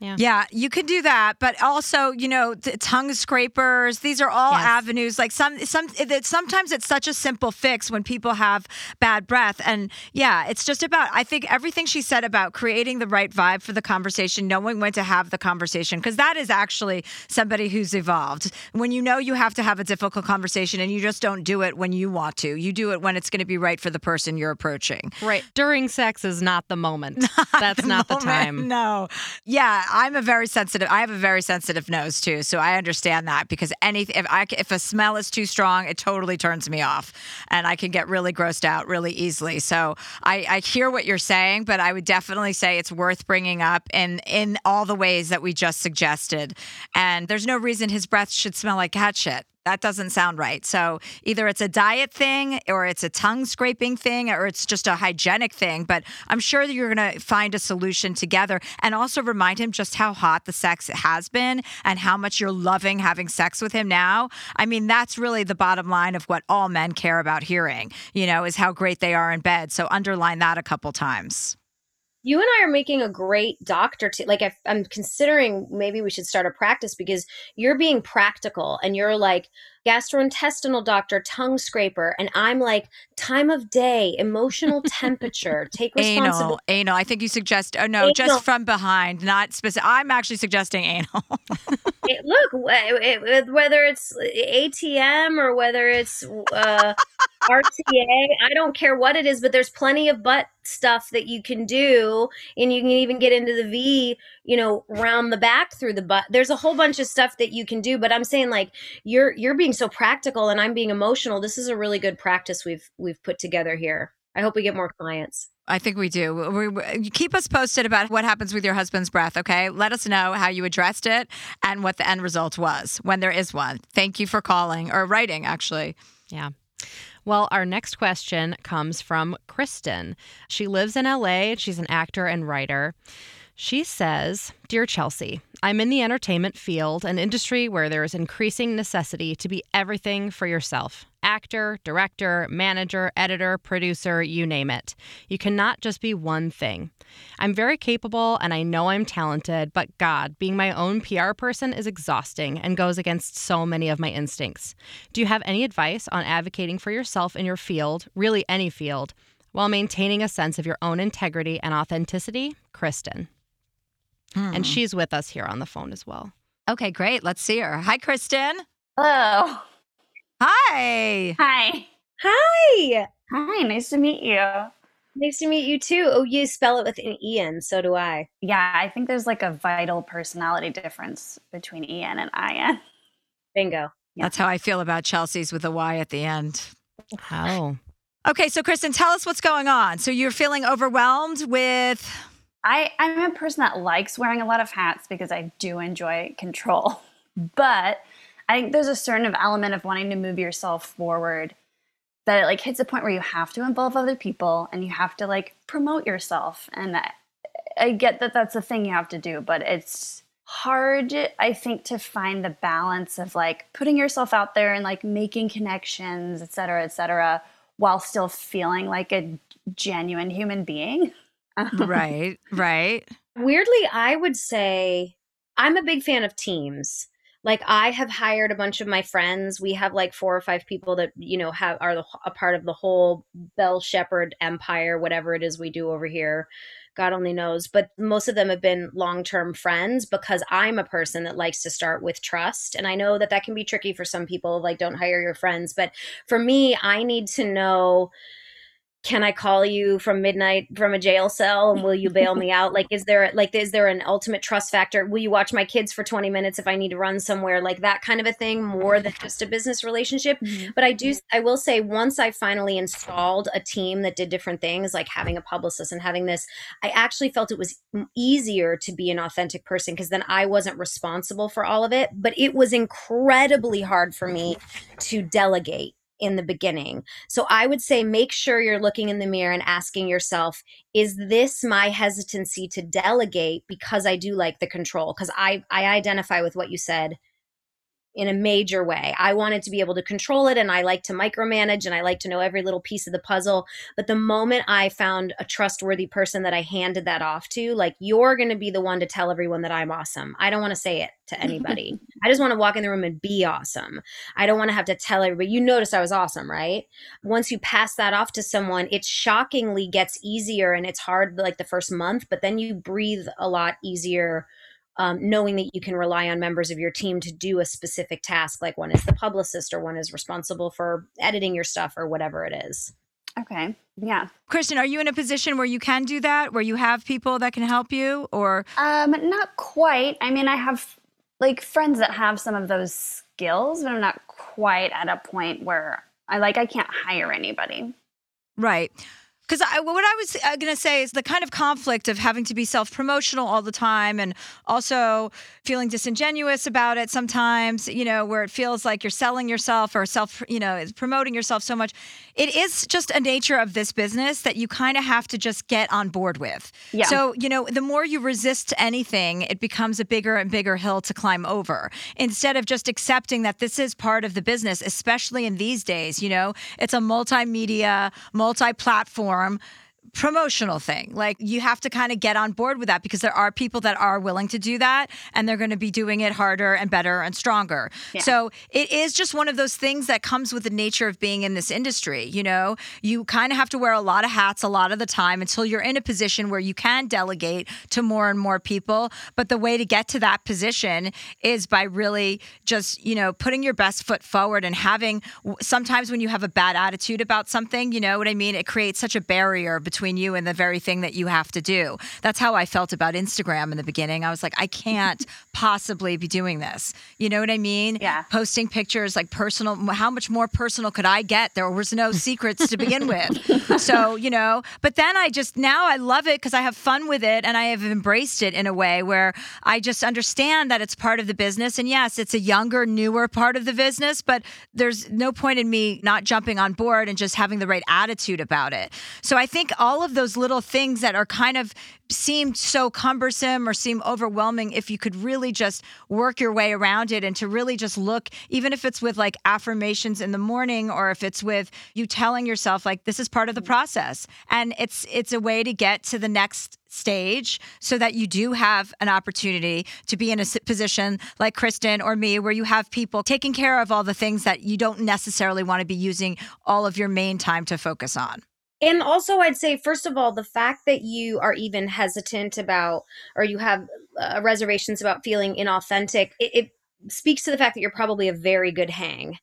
Yeah. yeah, you could do that, but also, you know, tongue scrapers. These are all yes. avenues. Like some, some, it, sometimes it's such a simple fix when people have bad breath, and yeah, it's just about. I think everything she said about creating the right vibe for the conversation, knowing when to have the conversation, because that is actually somebody who's evolved. When you know you have to have a difficult conversation, and you just don't do it when you want to. You do it when it's going to be right for the person you're approaching. Right during sex is not the moment. Not That's the not moment, the time. No. Yeah I'm a very sensitive. I have a very sensitive nose too, so I understand that because anything if I if a smell is too strong, it totally turns me off, and I can get really grossed out really easily. So I, I hear what you're saying, but I would definitely say it's worth bringing up in in all the ways that we just suggested. And there's no reason his breath should smell like cat shit. That doesn't sound right. So either it's a diet thing or it's a tongue scraping thing or it's just a hygienic thing. But I'm sure that you're going to find a solution together and also remind him just how hot the sex has been and how much you're loving having sex with him now. I mean, that's really the bottom line of what all men care about hearing, you know, is how great they are in bed. So underline that a couple times you and I are making a great doctor to like I'm considering maybe we should start a practice because you're being practical and you're like gastrointestinal doctor, tongue scraper, and I'm like time of day, emotional temperature, take responsibility. Anal, anal. I think you suggest. Oh no, anal. just from behind, not specific. I'm actually suggesting anal. it, look, whether it's ATM or whether it's uh, RTA, I don't care what it is, but there's plenty of butt stuff that you can do, and you can even get into the V, you know, round the back through the butt. There's a whole bunch of stuff that you can do, but I'm saying like you're you're being so practical, and I'm being emotional. This is a really good practice we've we've put together here. I hope we get more clients. I think we do. We, we, keep us posted about what happens with your husband's breath, okay? Let us know how you addressed it and what the end result was when there is one. Thank you for calling or writing, actually. Yeah. Well, our next question comes from Kristen. She lives in LA, she's an actor and writer. She says, Dear Chelsea, I'm in the entertainment field, an industry where there is increasing necessity to be everything for yourself actor, director, manager, editor, producer, you name it. You cannot just be one thing. I'm very capable and I know I'm talented, but God, being my own PR person is exhausting and goes against so many of my instincts. Do you have any advice on advocating for yourself in your field, really any field, while maintaining a sense of your own integrity and authenticity? Kristen. Hmm. And she's with us here on the phone as well. Okay, great. Let's see her. Hi, Kristen. Hello. Hi. Hi. Hi. Hi. Nice to meet you. Nice to meet you too. Oh, you spell it with an Ian. So do I. Yeah, I think there's like a vital personality difference between Ian and IN. Bingo. Yeah. That's how I feel about Chelsea's with a Y at the end. Oh. Okay, so Kristen, tell us what's going on. So you're feeling overwhelmed with I, I'm a person that likes wearing a lot of hats because I do enjoy control. But I think there's a certain element of wanting to move yourself forward that it like hits a point where you have to involve other people and you have to like promote yourself. And I, I get that that's a thing you have to do, but it's hard, I think, to find the balance of like putting yourself out there and like making connections, et cetera, et cetera, while still feeling like a genuine human being. Uh-huh. right, right. Weirdly, I would say I'm a big fan of teams. Like I have hired a bunch of my friends. We have like four or five people that you know have are the, a part of the whole Bell Shepard empire, whatever it is we do over here. God only knows. But most of them have been long term friends because I'm a person that likes to start with trust. And I know that that can be tricky for some people, like, don't hire your friends. But for me, I need to know can I call you from midnight from a jail cell and will you bail me out? Like, is there like is there an ultimate trust factor? Will you watch my kids for 20 minutes if I need to run somewhere? Like that kind of a thing, more than just a business relationship. Mm-hmm. But I do I will say once I finally installed a team that did different things, like having a publicist and having this, I actually felt it was easier to be an authentic person because then I wasn't responsible for all of it. But it was incredibly hard for me to delegate in the beginning. So I would say make sure you're looking in the mirror and asking yourself, is this my hesitancy to delegate because I do like the control? Because I, I identify with what you said in a major way. I wanted to be able to control it and I like to micromanage and I like to know every little piece of the puzzle. But the moment I found a trustworthy person that I handed that off to, like, you're going to be the one to tell everyone that I'm awesome. I don't want to say it to anybody. I just want to walk in the room and be awesome. I don't want to have to tell everybody, you noticed I was awesome, right? Once you pass that off to someone, it shockingly gets easier and it's hard like the first month, but then you breathe a lot easier um, knowing that you can rely on members of your team to do a specific task, like one is the publicist or one is responsible for editing your stuff or whatever it is. Okay. Yeah. Kristen, are you in a position where you can do that, where you have people that can help you or Um not quite. I mean, I have like friends that have some of those skills, but I'm not quite at a point where I like I can't hire anybody. Right because what I was uh, going to say is the kind of conflict of having to be self promotional all the time and also feeling disingenuous about it sometimes, you know, where it feels like you're selling yourself or self, you know, promoting yourself so much. It is just a nature of this business that you kind of have to just get on board with. Yeah. So, you know, the more you resist anything, it becomes a bigger and bigger hill to climb over instead of just accepting that this is part of the business, especially in these days, you know, it's a multimedia, multi platform farm promotional thing. Like you have to kind of get on board with that because there are people that are willing to do that and they're going to be doing it harder and better and stronger. Yeah. So it is just one of those things that comes with the nature of being in this industry, you know. You kind of have to wear a lot of hats a lot of the time until you're in a position where you can delegate to more and more people, but the way to get to that position is by really just, you know, putting your best foot forward and having sometimes when you have a bad attitude about something, you know what I mean, it creates such a barrier between between you and the very thing that you have to do. That's how I felt about Instagram in the beginning. I was like, I can't possibly be doing this. You know what I mean? Yeah. Posting pictures like personal, how much more personal could I get? There was no secrets to begin with. So, you know, but then I just, now I love it because I have fun with it and I have embraced it in a way where I just understand that it's part of the business. And yes, it's a younger, newer part of the business, but there's no point in me not jumping on board and just having the right attitude about it. So I think all of those little things that are kind of seemed so cumbersome or seem overwhelming if you could really just work your way around it and to really just look even if it's with like affirmations in the morning or if it's with you telling yourself like this is part of the mm-hmm. process and it's it's a way to get to the next stage so that you do have an opportunity to be in a position like Kristen or me where you have people taking care of all the things that you don't necessarily want to be using all of your main time to focus on. And also, I'd say, first of all, the fact that you are even hesitant about or you have uh, reservations about feeling inauthentic, it, it speaks to the fact that you're probably a very good hang.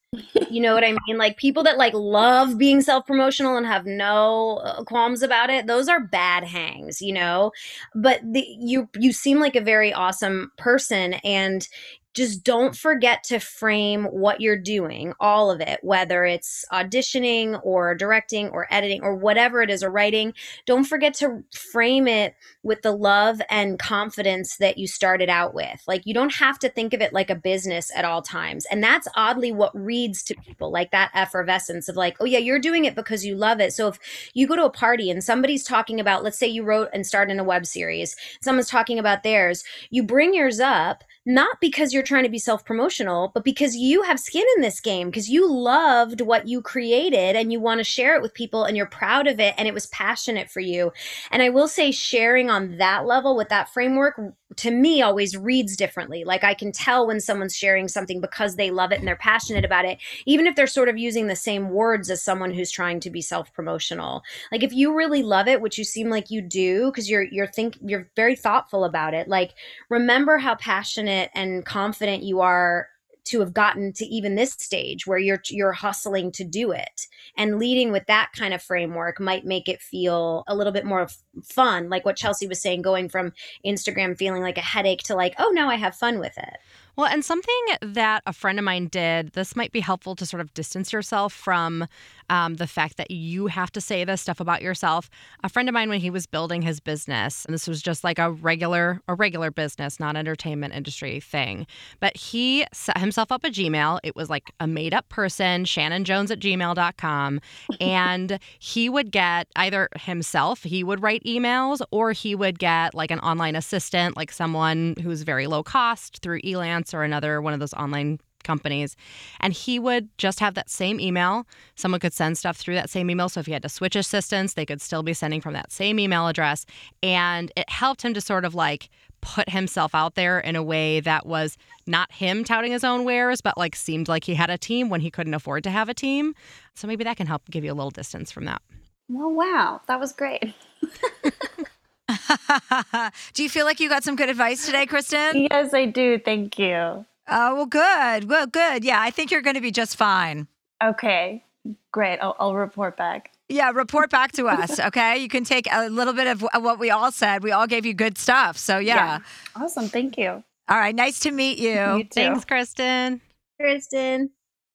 You know what I mean? Like people that like love being self-promotional and have no uh, qualms about it, those are bad hangs, you know? But the, you you seem like a very awesome person and just don't forget to frame what you're doing, all of it, whether it's auditioning or directing or editing or whatever it is or writing. Don't forget to frame it with the love and confidence that you started out with. Like you don't have to think of it like a business at all times. And that's oddly what reads to people like that effervescence of like, oh yeah, you're doing it because you love it. So if you go to a party and somebody's talking about, let's say you wrote and started in a web series, someone's talking about theirs, you bring yours up not because you're trying to be self promotional, but because you have skin in this game, because you loved what you created and you want to share it with people and you're proud of it and it was passionate for you. And I will say, sharing on that level with that framework to me always reads differently. Like I can tell when someone's sharing something because they love it and they're passionate about it, even if they're sort of using the same words as someone who's trying to be self-promotional. Like if you really love it, which you seem like you do because you're you're think you're very thoughtful about it. Like remember how passionate and confident you are to have gotten to even this stage where you're you're hustling to do it. And leading with that kind of framework might make it feel a little bit more fun like what Chelsea was saying going from Instagram feeling like a headache to like oh now I have fun with it well, and something that a friend of mine did, this might be helpful to sort of distance yourself from um, the fact that you have to say this stuff about yourself. A friend of mine, when he was building his business, and this was just like a regular, a regular business, not entertainment industry thing, but he set himself up a Gmail. It was like a made up person, Shannon Jones at gmail.com. And he would get either himself, he would write emails, or he would get like an online assistant, like someone who's very low cost through Elance or another one of those online companies. And he would just have that same email. Someone could send stuff through that same email. So if he had to switch assistants, they could still be sending from that same email address. And it helped him to sort of like put himself out there in a way that was not him touting his own wares, but like seemed like he had a team when he couldn't afford to have a team. So maybe that can help give you a little distance from that. Well, wow. That was great. do you feel like you got some good advice today, Kristen? Yes, I do. Thank you. Oh, well, good. Well, good. Yeah, I think you're going to be just fine. Okay, great. I'll, I'll report back. Yeah, report back to us. Okay. You can take a little bit of what we all said. We all gave you good stuff. So, yeah. yeah. Awesome. Thank you. All right. Nice to meet you. you Thanks, Kristen. Kristen.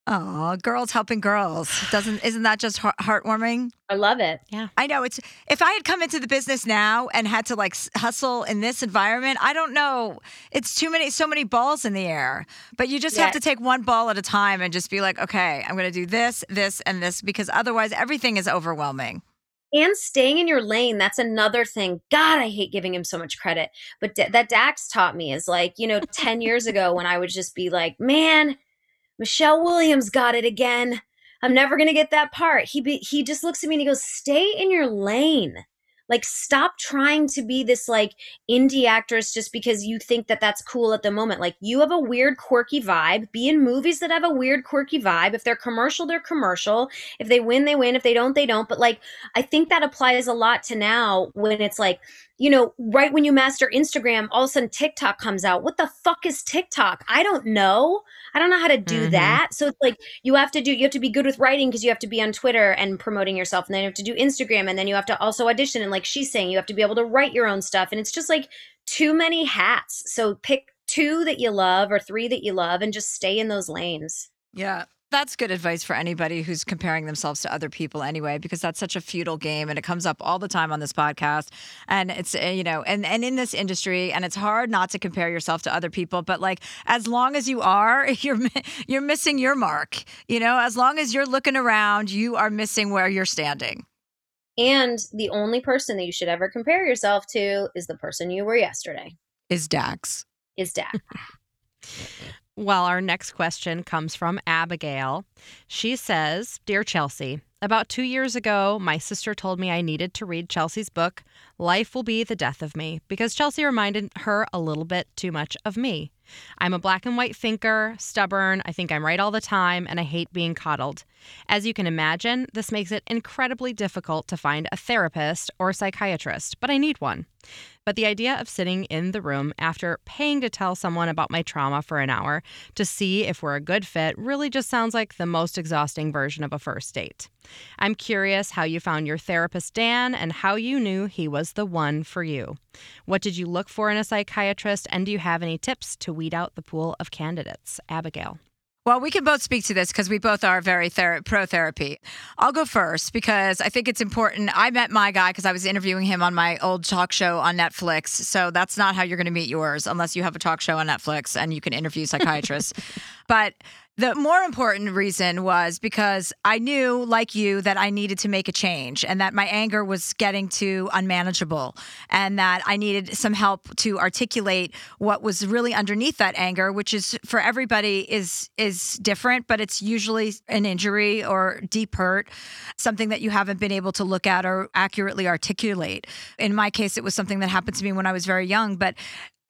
Oh, girls helping girls. Doesn't isn't that just heartwarming? I love it. Yeah. I know it's if I had come into the business now and had to like hustle in this environment, I don't know. It's too many so many balls in the air. But you just yeah. have to take one ball at a time and just be like, "Okay, I'm going to do this, this and this because otherwise everything is overwhelming." And staying in your lane, that's another thing. God, I hate giving him so much credit. But d- that Dax taught me is like, you know, 10 years ago when I would just be like, "Man, Michelle Williams got it again. I'm never going to get that part. He be, he just looks at me and he goes, "Stay in your lane." Like stop trying to be this like indie actress just because you think that that's cool at the moment. Like you have a weird quirky vibe. Be in movies that have a weird quirky vibe. If they're commercial, they're commercial. If they win, they win. If they don't, they don't. But like I think that applies a lot to now when it's like you know, right when you master Instagram, all of a sudden TikTok comes out. What the fuck is TikTok? I don't know. I don't know how to do mm-hmm. that. So it's like you have to do you have to be good with writing because you have to be on Twitter and promoting yourself and then you have to do Instagram and then you have to also audition and like she's saying you have to be able to write your own stuff and it's just like too many hats. So pick two that you love or three that you love and just stay in those lanes. Yeah that's good advice for anybody who's comparing themselves to other people anyway because that's such a futile game and it comes up all the time on this podcast and it's eh, you know and and in this industry and it's hard not to compare yourself to other people but like as long as you are you're you're missing your mark you know as long as you're looking around you are missing where you're standing and the only person that you should ever compare yourself to is the person you were yesterday. Is Dax. Is Dax. Well, our next question comes from Abigail. She says Dear Chelsea, About two years ago, my sister told me I needed to read Chelsea's book, Life Will Be the Death of Me, because Chelsea reminded her a little bit too much of me. I'm a black and white thinker, stubborn, I think I'm right all the time, and I hate being coddled. As you can imagine, this makes it incredibly difficult to find a therapist or psychiatrist, but I need one. But the idea of sitting in the room after paying to tell someone about my trauma for an hour to see if we're a good fit really just sounds like the most exhausting version of a first date. I'm curious how you found your therapist, Dan, and how you knew he was the one for you. What did you look for in a psychiatrist, and do you have any tips to weed out the pool of candidates? Abigail. Well, we can both speak to this because we both are very pro therapy. I'll go first because I think it's important. I met my guy because I was interviewing him on my old talk show on Netflix. So that's not how you're going to meet yours unless you have a talk show on Netflix and you can interview psychiatrists. but the more important reason was because I knew, like you, that I needed to make a change and that my anger was getting too unmanageable and that I needed some help to articulate what was really underneath that anger, which is for everybody is is different, but it's usually an injury or deep hurt, something that you haven't been able to look at or accurately articulate. In my case, it was something that happened to me when I was very young, but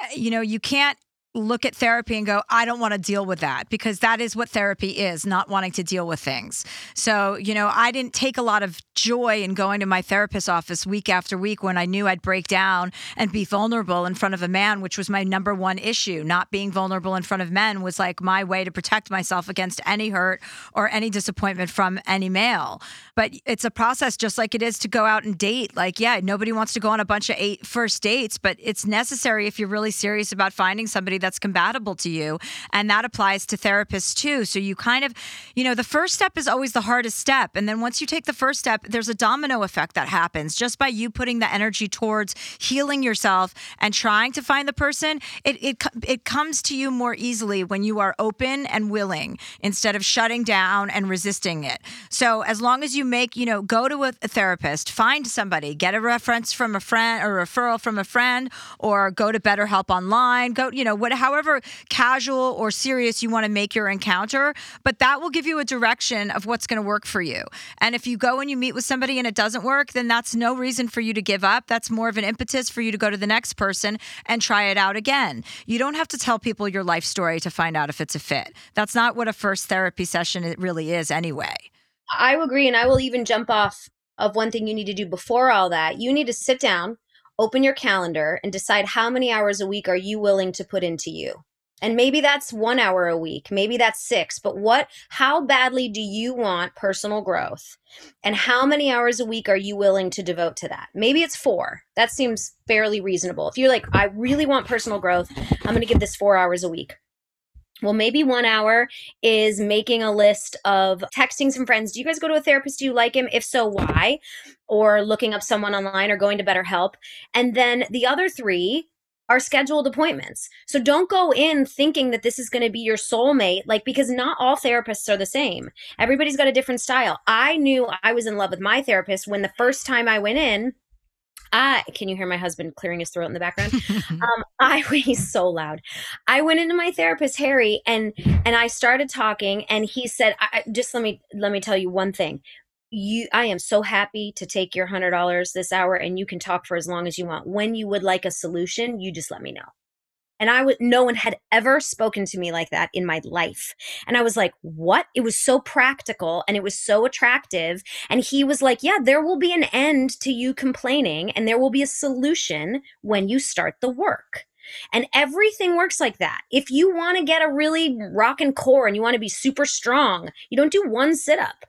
eh, you know, you can't look at therapy and go, I don't want to deal with that because that is what therapy is, not wanting to deal with things. So, you know, I didn't take a lot of joy in going to my therapist's office week after week when I knew I'd break down and be vulnerable in front of a man, which was my number one issue. Not being vulnerable in front of men was like my way to protect myself against any hurt or any disappointment from any male. But it's a process just like it is to go out and date. Like, yeah, nobody wants to go on a bunch of eight first dates, but it's necessary if you're really serious about finding somebody that's compatible to you. And that applies to therapists too. So you kind of, you know, the first step is always the hardest step. And then once you take the first step, there's a domino effect that happens just by you putting the energy towards healing yourself and trying to find the person. It, it, it comes to you more easily when you are open and willing instead of shutting down and resisting it. So as long as you make, you know, go to a, therapist, find somebody, get a reference from a friend or a referral from a friend, or go to BetterHelp online, go, you know, what however casual or serious you want to make your encounter, but that will give you a direction of what's going to work for you. And if you go and you meet with somebody and it doesn't work, then that's no reason for you to give up. That's more of an impetus for you to go to the next person and try it out again. You don't have to tell people your life story to find out if it's a fit. That's not what a first therapy session it really is anyway. I agree and I will even jump off of one thing you need to do before all that. You need to sit down open your calendar and decide how many hours a week are you willing to put into you. And maybe that's one hour a week maybe that's six but what how badly do you want personal growth? And how many hours a week are you willing to devote to that? Maybe it's four. That seems fairly reasonable. If you're like i really want personal growth. I'm going to give this four hours a week well, maybe one hour is making a list of texting some friends. Do you guys go to a therapist? Do you like him? If so, why? Or looking up someone online or going to BetterHelp. And then the other three are scheduled appointments. So don't go in thinking that this is going to be your soulmate, like, because not all therapists are the same. Everybody's got a different style. I knew I was in love with my therapist when the first time I went in, I can you hear my husband clearing his throat in the background? um, I he's so loud. I went into my therapist Harry and and I started talking and he said, I, "Just let me let me tell you one thing. You, I am so happy to take your hundred dollars this hour, and you can talk for as long as you want. When you would like a solution, you just let me know." And I would, no one had ever spoken to me like that in my life. And I was like, what? It was so practical and it was so attractive. And he was like, yeah, there will be an end to you complaining and there will be a solution when you start the work. And everything works like that. If you want to get a really rockin' core and you want to be super strong, you don't do one sit up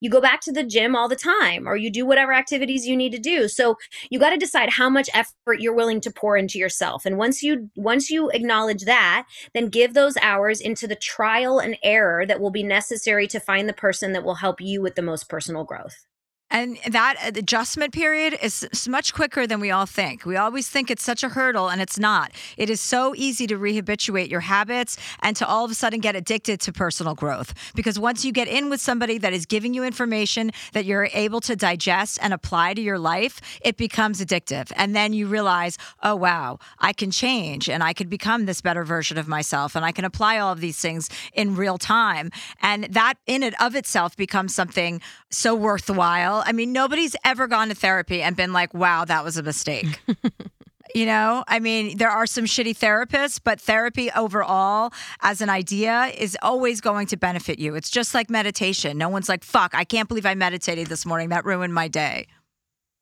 you go back to the gym all the time or you do whatever activities you need to do. So you got to decide how much effort you're willing to pour into yourself. And once you once you acknowledge that then give those hours into the trial and error that will be necessary to find the person that will help you with the most personal growth And that adjustment period is much quicker than we all think. We always think it's such a hurdle, and it's not. It is so easy to rehabituate your habits and to all of a sudden get addicted to personal growth. Because once you get in with somebody that is giving you information that you're able to digest and apply to your life, it becomes addictive. And then you realize, oh, wow, I can change and I can become this better version of myself and I can apply all of these things in real time. And that in and of itself becomes something so worthwhile. I mean, nobody's ever gone to therapy and been like, wow, that was a mistake. you know, I mean, there are some shitty therapists, but therapy overall as an idea is always going to benefit you. It's just like meditation. No one's like, fuck, I can't believe I meditated this morning. That ruined my day.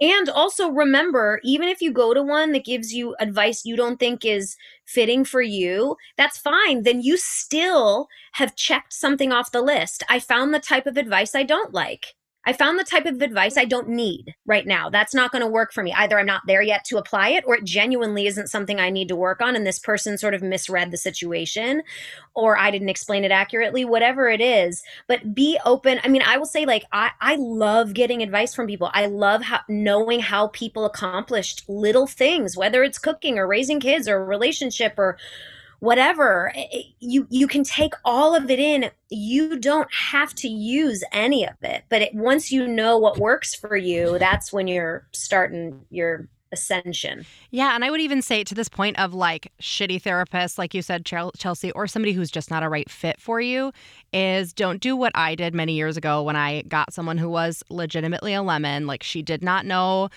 And also remember, even if you go to one that gives you advice you don't think is fitting for you, that's fine. Then you still have checked something off the list. I found the type of advice I don't like. I found the type of advice I don't need right now. That's not going to work for me. Either I'm not there yet to apply it, or it genuinely isn't something I need to work on. And this person sort of misread the situation, or I didn't explain it accurately, whatever it is. But be open. I mean, I will say, like, I, I love getting advice from people. I love how, knowing how people accomplished little things, whether it's cooking or raising kids or relationship or whatever eh, eh, you you can take all of it in. You don't have to use any of it but it, once you know what works for you that's when you're starting your ascension. Yeah and i would even say to this point of like shitty therapists like you said chelsea or somebody who's just not a right fit for you is don't do what i did many years ago when i got someone who was legitimately a lemon like she did not know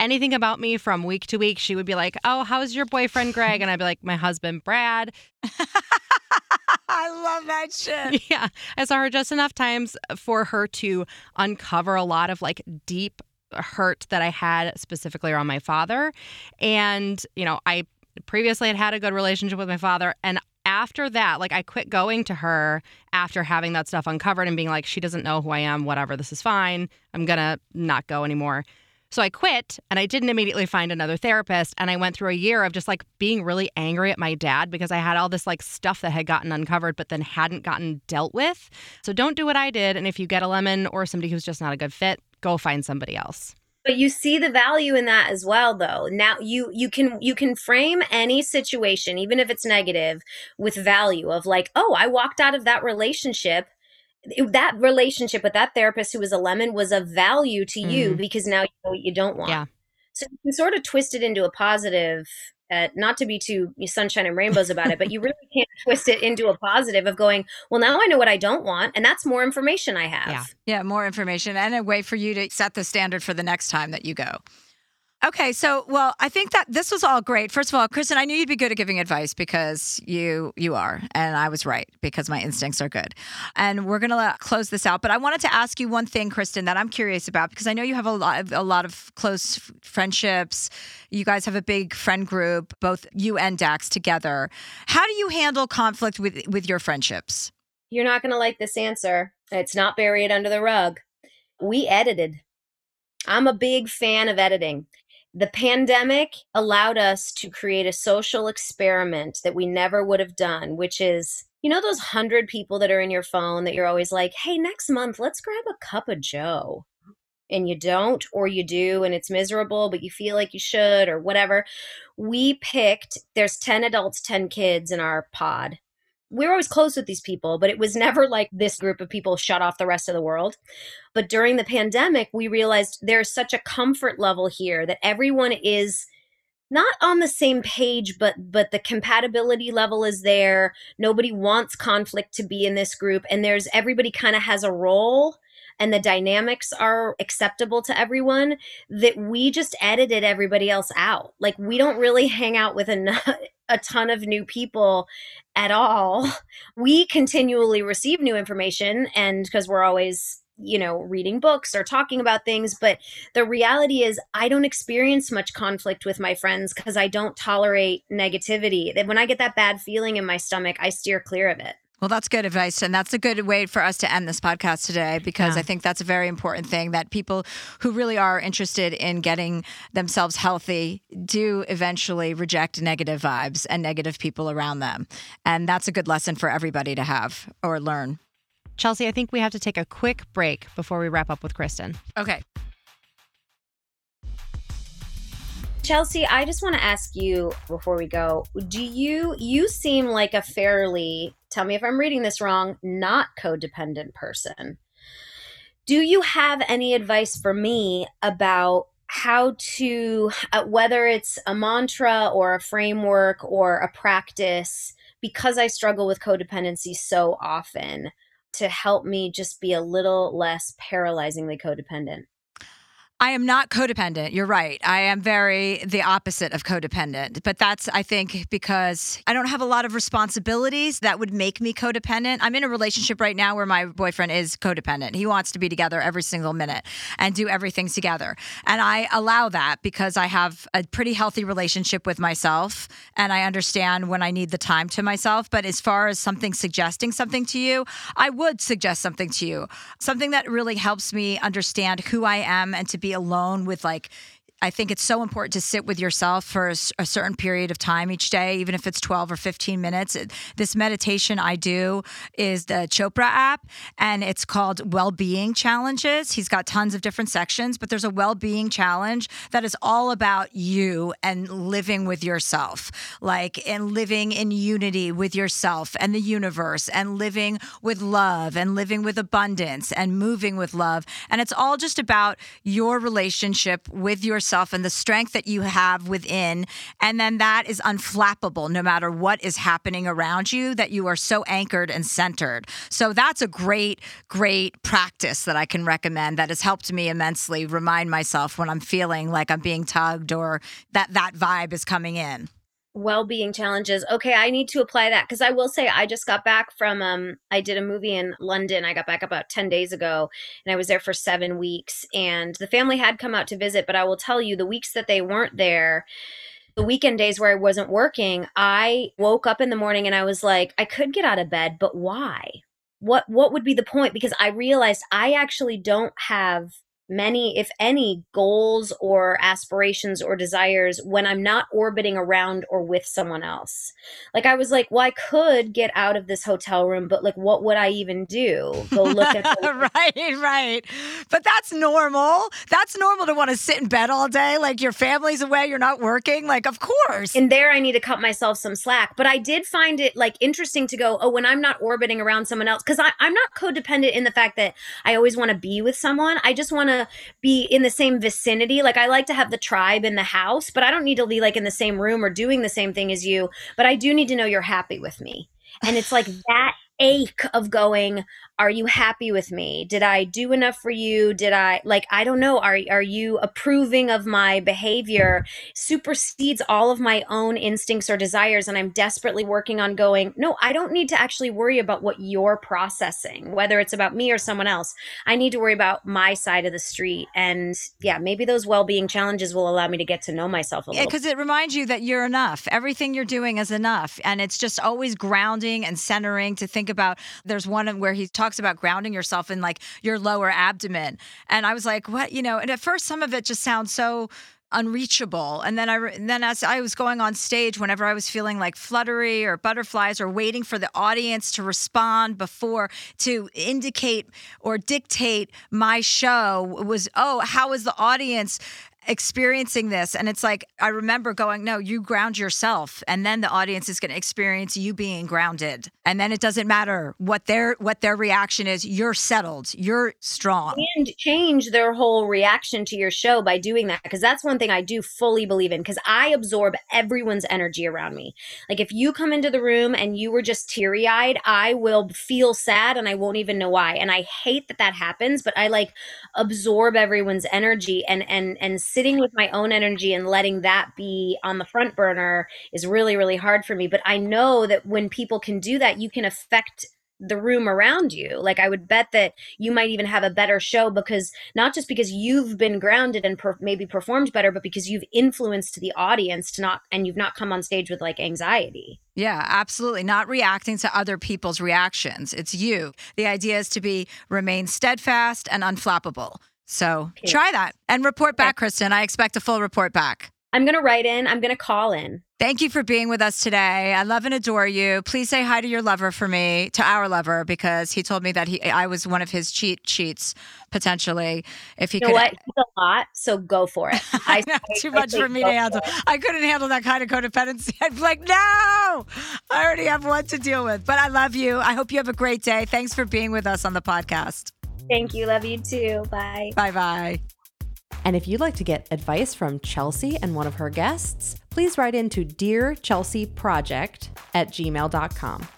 anything about me from week to week, she would be like, Oh, how's your boyfriend, Greg? And I'd be like, My husband, Brad. I love that shit. Yeah. I saw her just enough times for her to uncover a lot of like deep hurt that I had specifically around my father. And, you know, I previously had had a good relationship with my father. And after that, like I quit going to her after having that stuff uncovered and being like, she doesn't know who I am, whatever, this is fine. I'm going to not go anymore. So I quit and I didn't immediately find another therapist. And I went through a year of just like being really angry at my dad because I had all this like stuff that had gotten uncovered, but then hadn't gotten dealt with. So don't do what I did. And if you get a lemon or somebody who's just not a good fit, go find somebody else but you see the value in that as well though now you you can you can frame any situation even if it's negative with value of like oh i walked out of that relationship that relationship with that therapist who was a lemon was of value to mm. you because now you know what you don't want. Yeah. So you can sort of twist it into a positive, uh, not to be too sunshine and rainbows about it, but you really can't twist it into a positive of going, well, now I know what I don't want, and that's more information I have. Yeah, yeah, more information and a way for you to set the standard for the next time that you go. Okay, so well, I think that this was all great. First of all, Kristen, I knew you'd be good at giving advice because you you are, and I was right because my instincts are good. And we're gonna close this out, but I wanted to ask you one thing, Kristen, that I'm curious about because I know you have a lot of, a lot of close friendships. You guys have a big friend group, both you and Dax together. How do you handle conflict with with your friendships? You're not gonna like this answer. It's not buried under the rug. We edited. I'm a big fan of editing. The pandemic allowed us to create a social experiment that we never would have done, which is you know those hundred people that are in your phone that you're always like, hey, next month, let's grab a cup of Joe. And you don't, or you do, and it's miserable, but you feel like you should, or whatever. We picked, there's 10 adults, 10 kids in our pod we were always close with these people, but it was never like this group of people shut off the rest of the world. But during the pandemic, we realized there's such a comfort level here that everyone is not on the same page but but the compatibility level is there nobody wants conflict to be in this group and there's everybody kind of has a role and the dynamics are acceptable to everyone that we just edited everybody else out. Like we don't really hang out with a ton of new people at all. We continually receive new information, and because we're always you know reading books or talking about things but the reality is i don't experience much conflict with my friends because i don't tolerate negativity. When i get that bad feeling in my stomach i steer clear of it well, that's good advice. And that's a good way for us to end this podcast today because yeah. I think that's a very important thing that people who really are interested in getting themselves healthy do eventually reject negative vibes and negative people around them. And that's a good lesson for everybody to have or learn. Chelsea, I think we have to take a quick break before we wrap up with Kristen. Okay. Chelsea, I just want to ask you before we go do you, you seem like a fairly, tell me if I'm reading this wrong, not codependent person. Do you have any advice for me about how to, uh, whether it's a mantra or a framework or a practice, because I struggle with codependency so often, to help me just be a little less paralyzingly codependent? I am not codependent. You're right. I am very the opposite of codependent. But that's, I think, because I don't have a lot of responsibilities that would make me codependent. I'm in a relationship right now where my boyfriend is codependent. He wants to be together every single minute and do everything together. And I allow that because I have a pretty healthy relationship with myself and I understand when I need the time to myself. But as far as something suggesting something to you, I would suggest something to you. Something that really helps me understand who I am and to be be alone with like I think it's so important to sit with yourself for a, a, certain period of time each day, even if it's 12 or 15 minutes. This meditation I do is the Chopra app, and it's called Well Being Challenges. He's got tons of different sections, but there's a well being challenge that is all about you and living with yourself, like and living in unity with yourself and the universe, and living with love, and living with abundance, and moving with love. And it's all just about your relationship with yourself yourself and the strength that you have within. And then that is unflappable no matter what is happening around you, that you are so anchored and centered. So that's a great, great practice that I can recommend that has helped me immensely remind myself when I'm feeling like I'm being tugged or that that vibe is coming in well-being challenges. Okay i need to apply that because i will say i just got back from um i did a movie in london i got back about 10 days ago and i was there for seven weeks and the family had come out to visit but i will tell you the weeks that they weren't there the weekend days where i wasn't working i woke up in the morning and i was like i could get out of bed but why? What what would be the point? Because i realized i actually don't have many, if any, goals or aspirations or desires when I'm not orbiting around or with someone else. Like I was like, well, I could get out of this hotel room, but like, what would I even do? Go look at the- right, right. But that's normal. That's normal to want to sit in bed all day. Like your family's away, you're not working. Like, of course. And there, I need to cut myself some slack. But I did find it like interesting to go, oh, when I'm not orbiting around someone else, because I'm not codependent in the fact that I always want to be with someone. I just want to be in the same vicinity. Like I like to have the tribe in the house, but I don't need to be like in the same room or doing the same thing as you. But I do need to know you're happy with me. And it's like that ache of going, are you happy with me? Did I do enough for you? Did I like I don't know, are are you approving of my behavior? Supersedes all of my own instincts or desires and I'm desperately working on going, no, I don't need to actually worry about what you're processing, whether it's about me or someone else. I need to worry about my side of the street and yeah, maybe those well-being challenges will allow me to get to know myself a little. Yeah, cuz it reminds you that you're enough. Everything you're doing is enough and it's just always grounding and centering to think about there's one where he's talks talks about grounding yourself in like your lower abdomen. And I was like, what? You know, and at first some of it just sounds so unreachable and then i and then as i was going on stage whenever i was feeling like fluttery or butterflies or waiting for the audience to respond before to indicate or dictate my show was oh how is the audience experiencing this and it's like i remember going no you ground yourself and then the audience is going to experience you being grounded and then it doesn't matter what their what their reaction is you're settled you're strong. And change their whole reaction to your show by doing that because that's one thing i do fully believe in because i absorb everyone's energy around me. Like if you come into the room and you were just teary-eyed i will feel sad and i won't even know why and i hate that that happens but i like absorb everyone's energy and and and sitting with my own energy and letting that be on the front burner is really, really hard for me. But I know that when people can do that, you can affect the room around you. Like I would bet that you might even have a better show because not just because you've been grounded and per- maybe performed better, but because you've influenced the audience to not and you've not come on stage with like anxiety. Yeah, absolutely. Not reacting to other people's reactions. It's you. The idea is to be remain steadfast and unflappable. So okay. try that and report back, Kristen. I expect a full report back. I'm going to write in. I'm going to call in. Thank you for being with us today. I love and adore you. Please say hi to your lover for me, to our lover, because he told me that he I was one of his cheat sheets potentially. If he you know could, what? He's a lot, so go for it. I know, too much for me to handle. I couldn't handle that kind of codependency. I'd be like, no, I already have one to deal with. But I love you. I hope you have a great day. Thanks for being with us on the podcast. Thank you. Love you too. Bye. Bye bye. And if you'd like to get advice from Chelsea and one of her guests, please write into Dear Chelsea Project at gmail.com.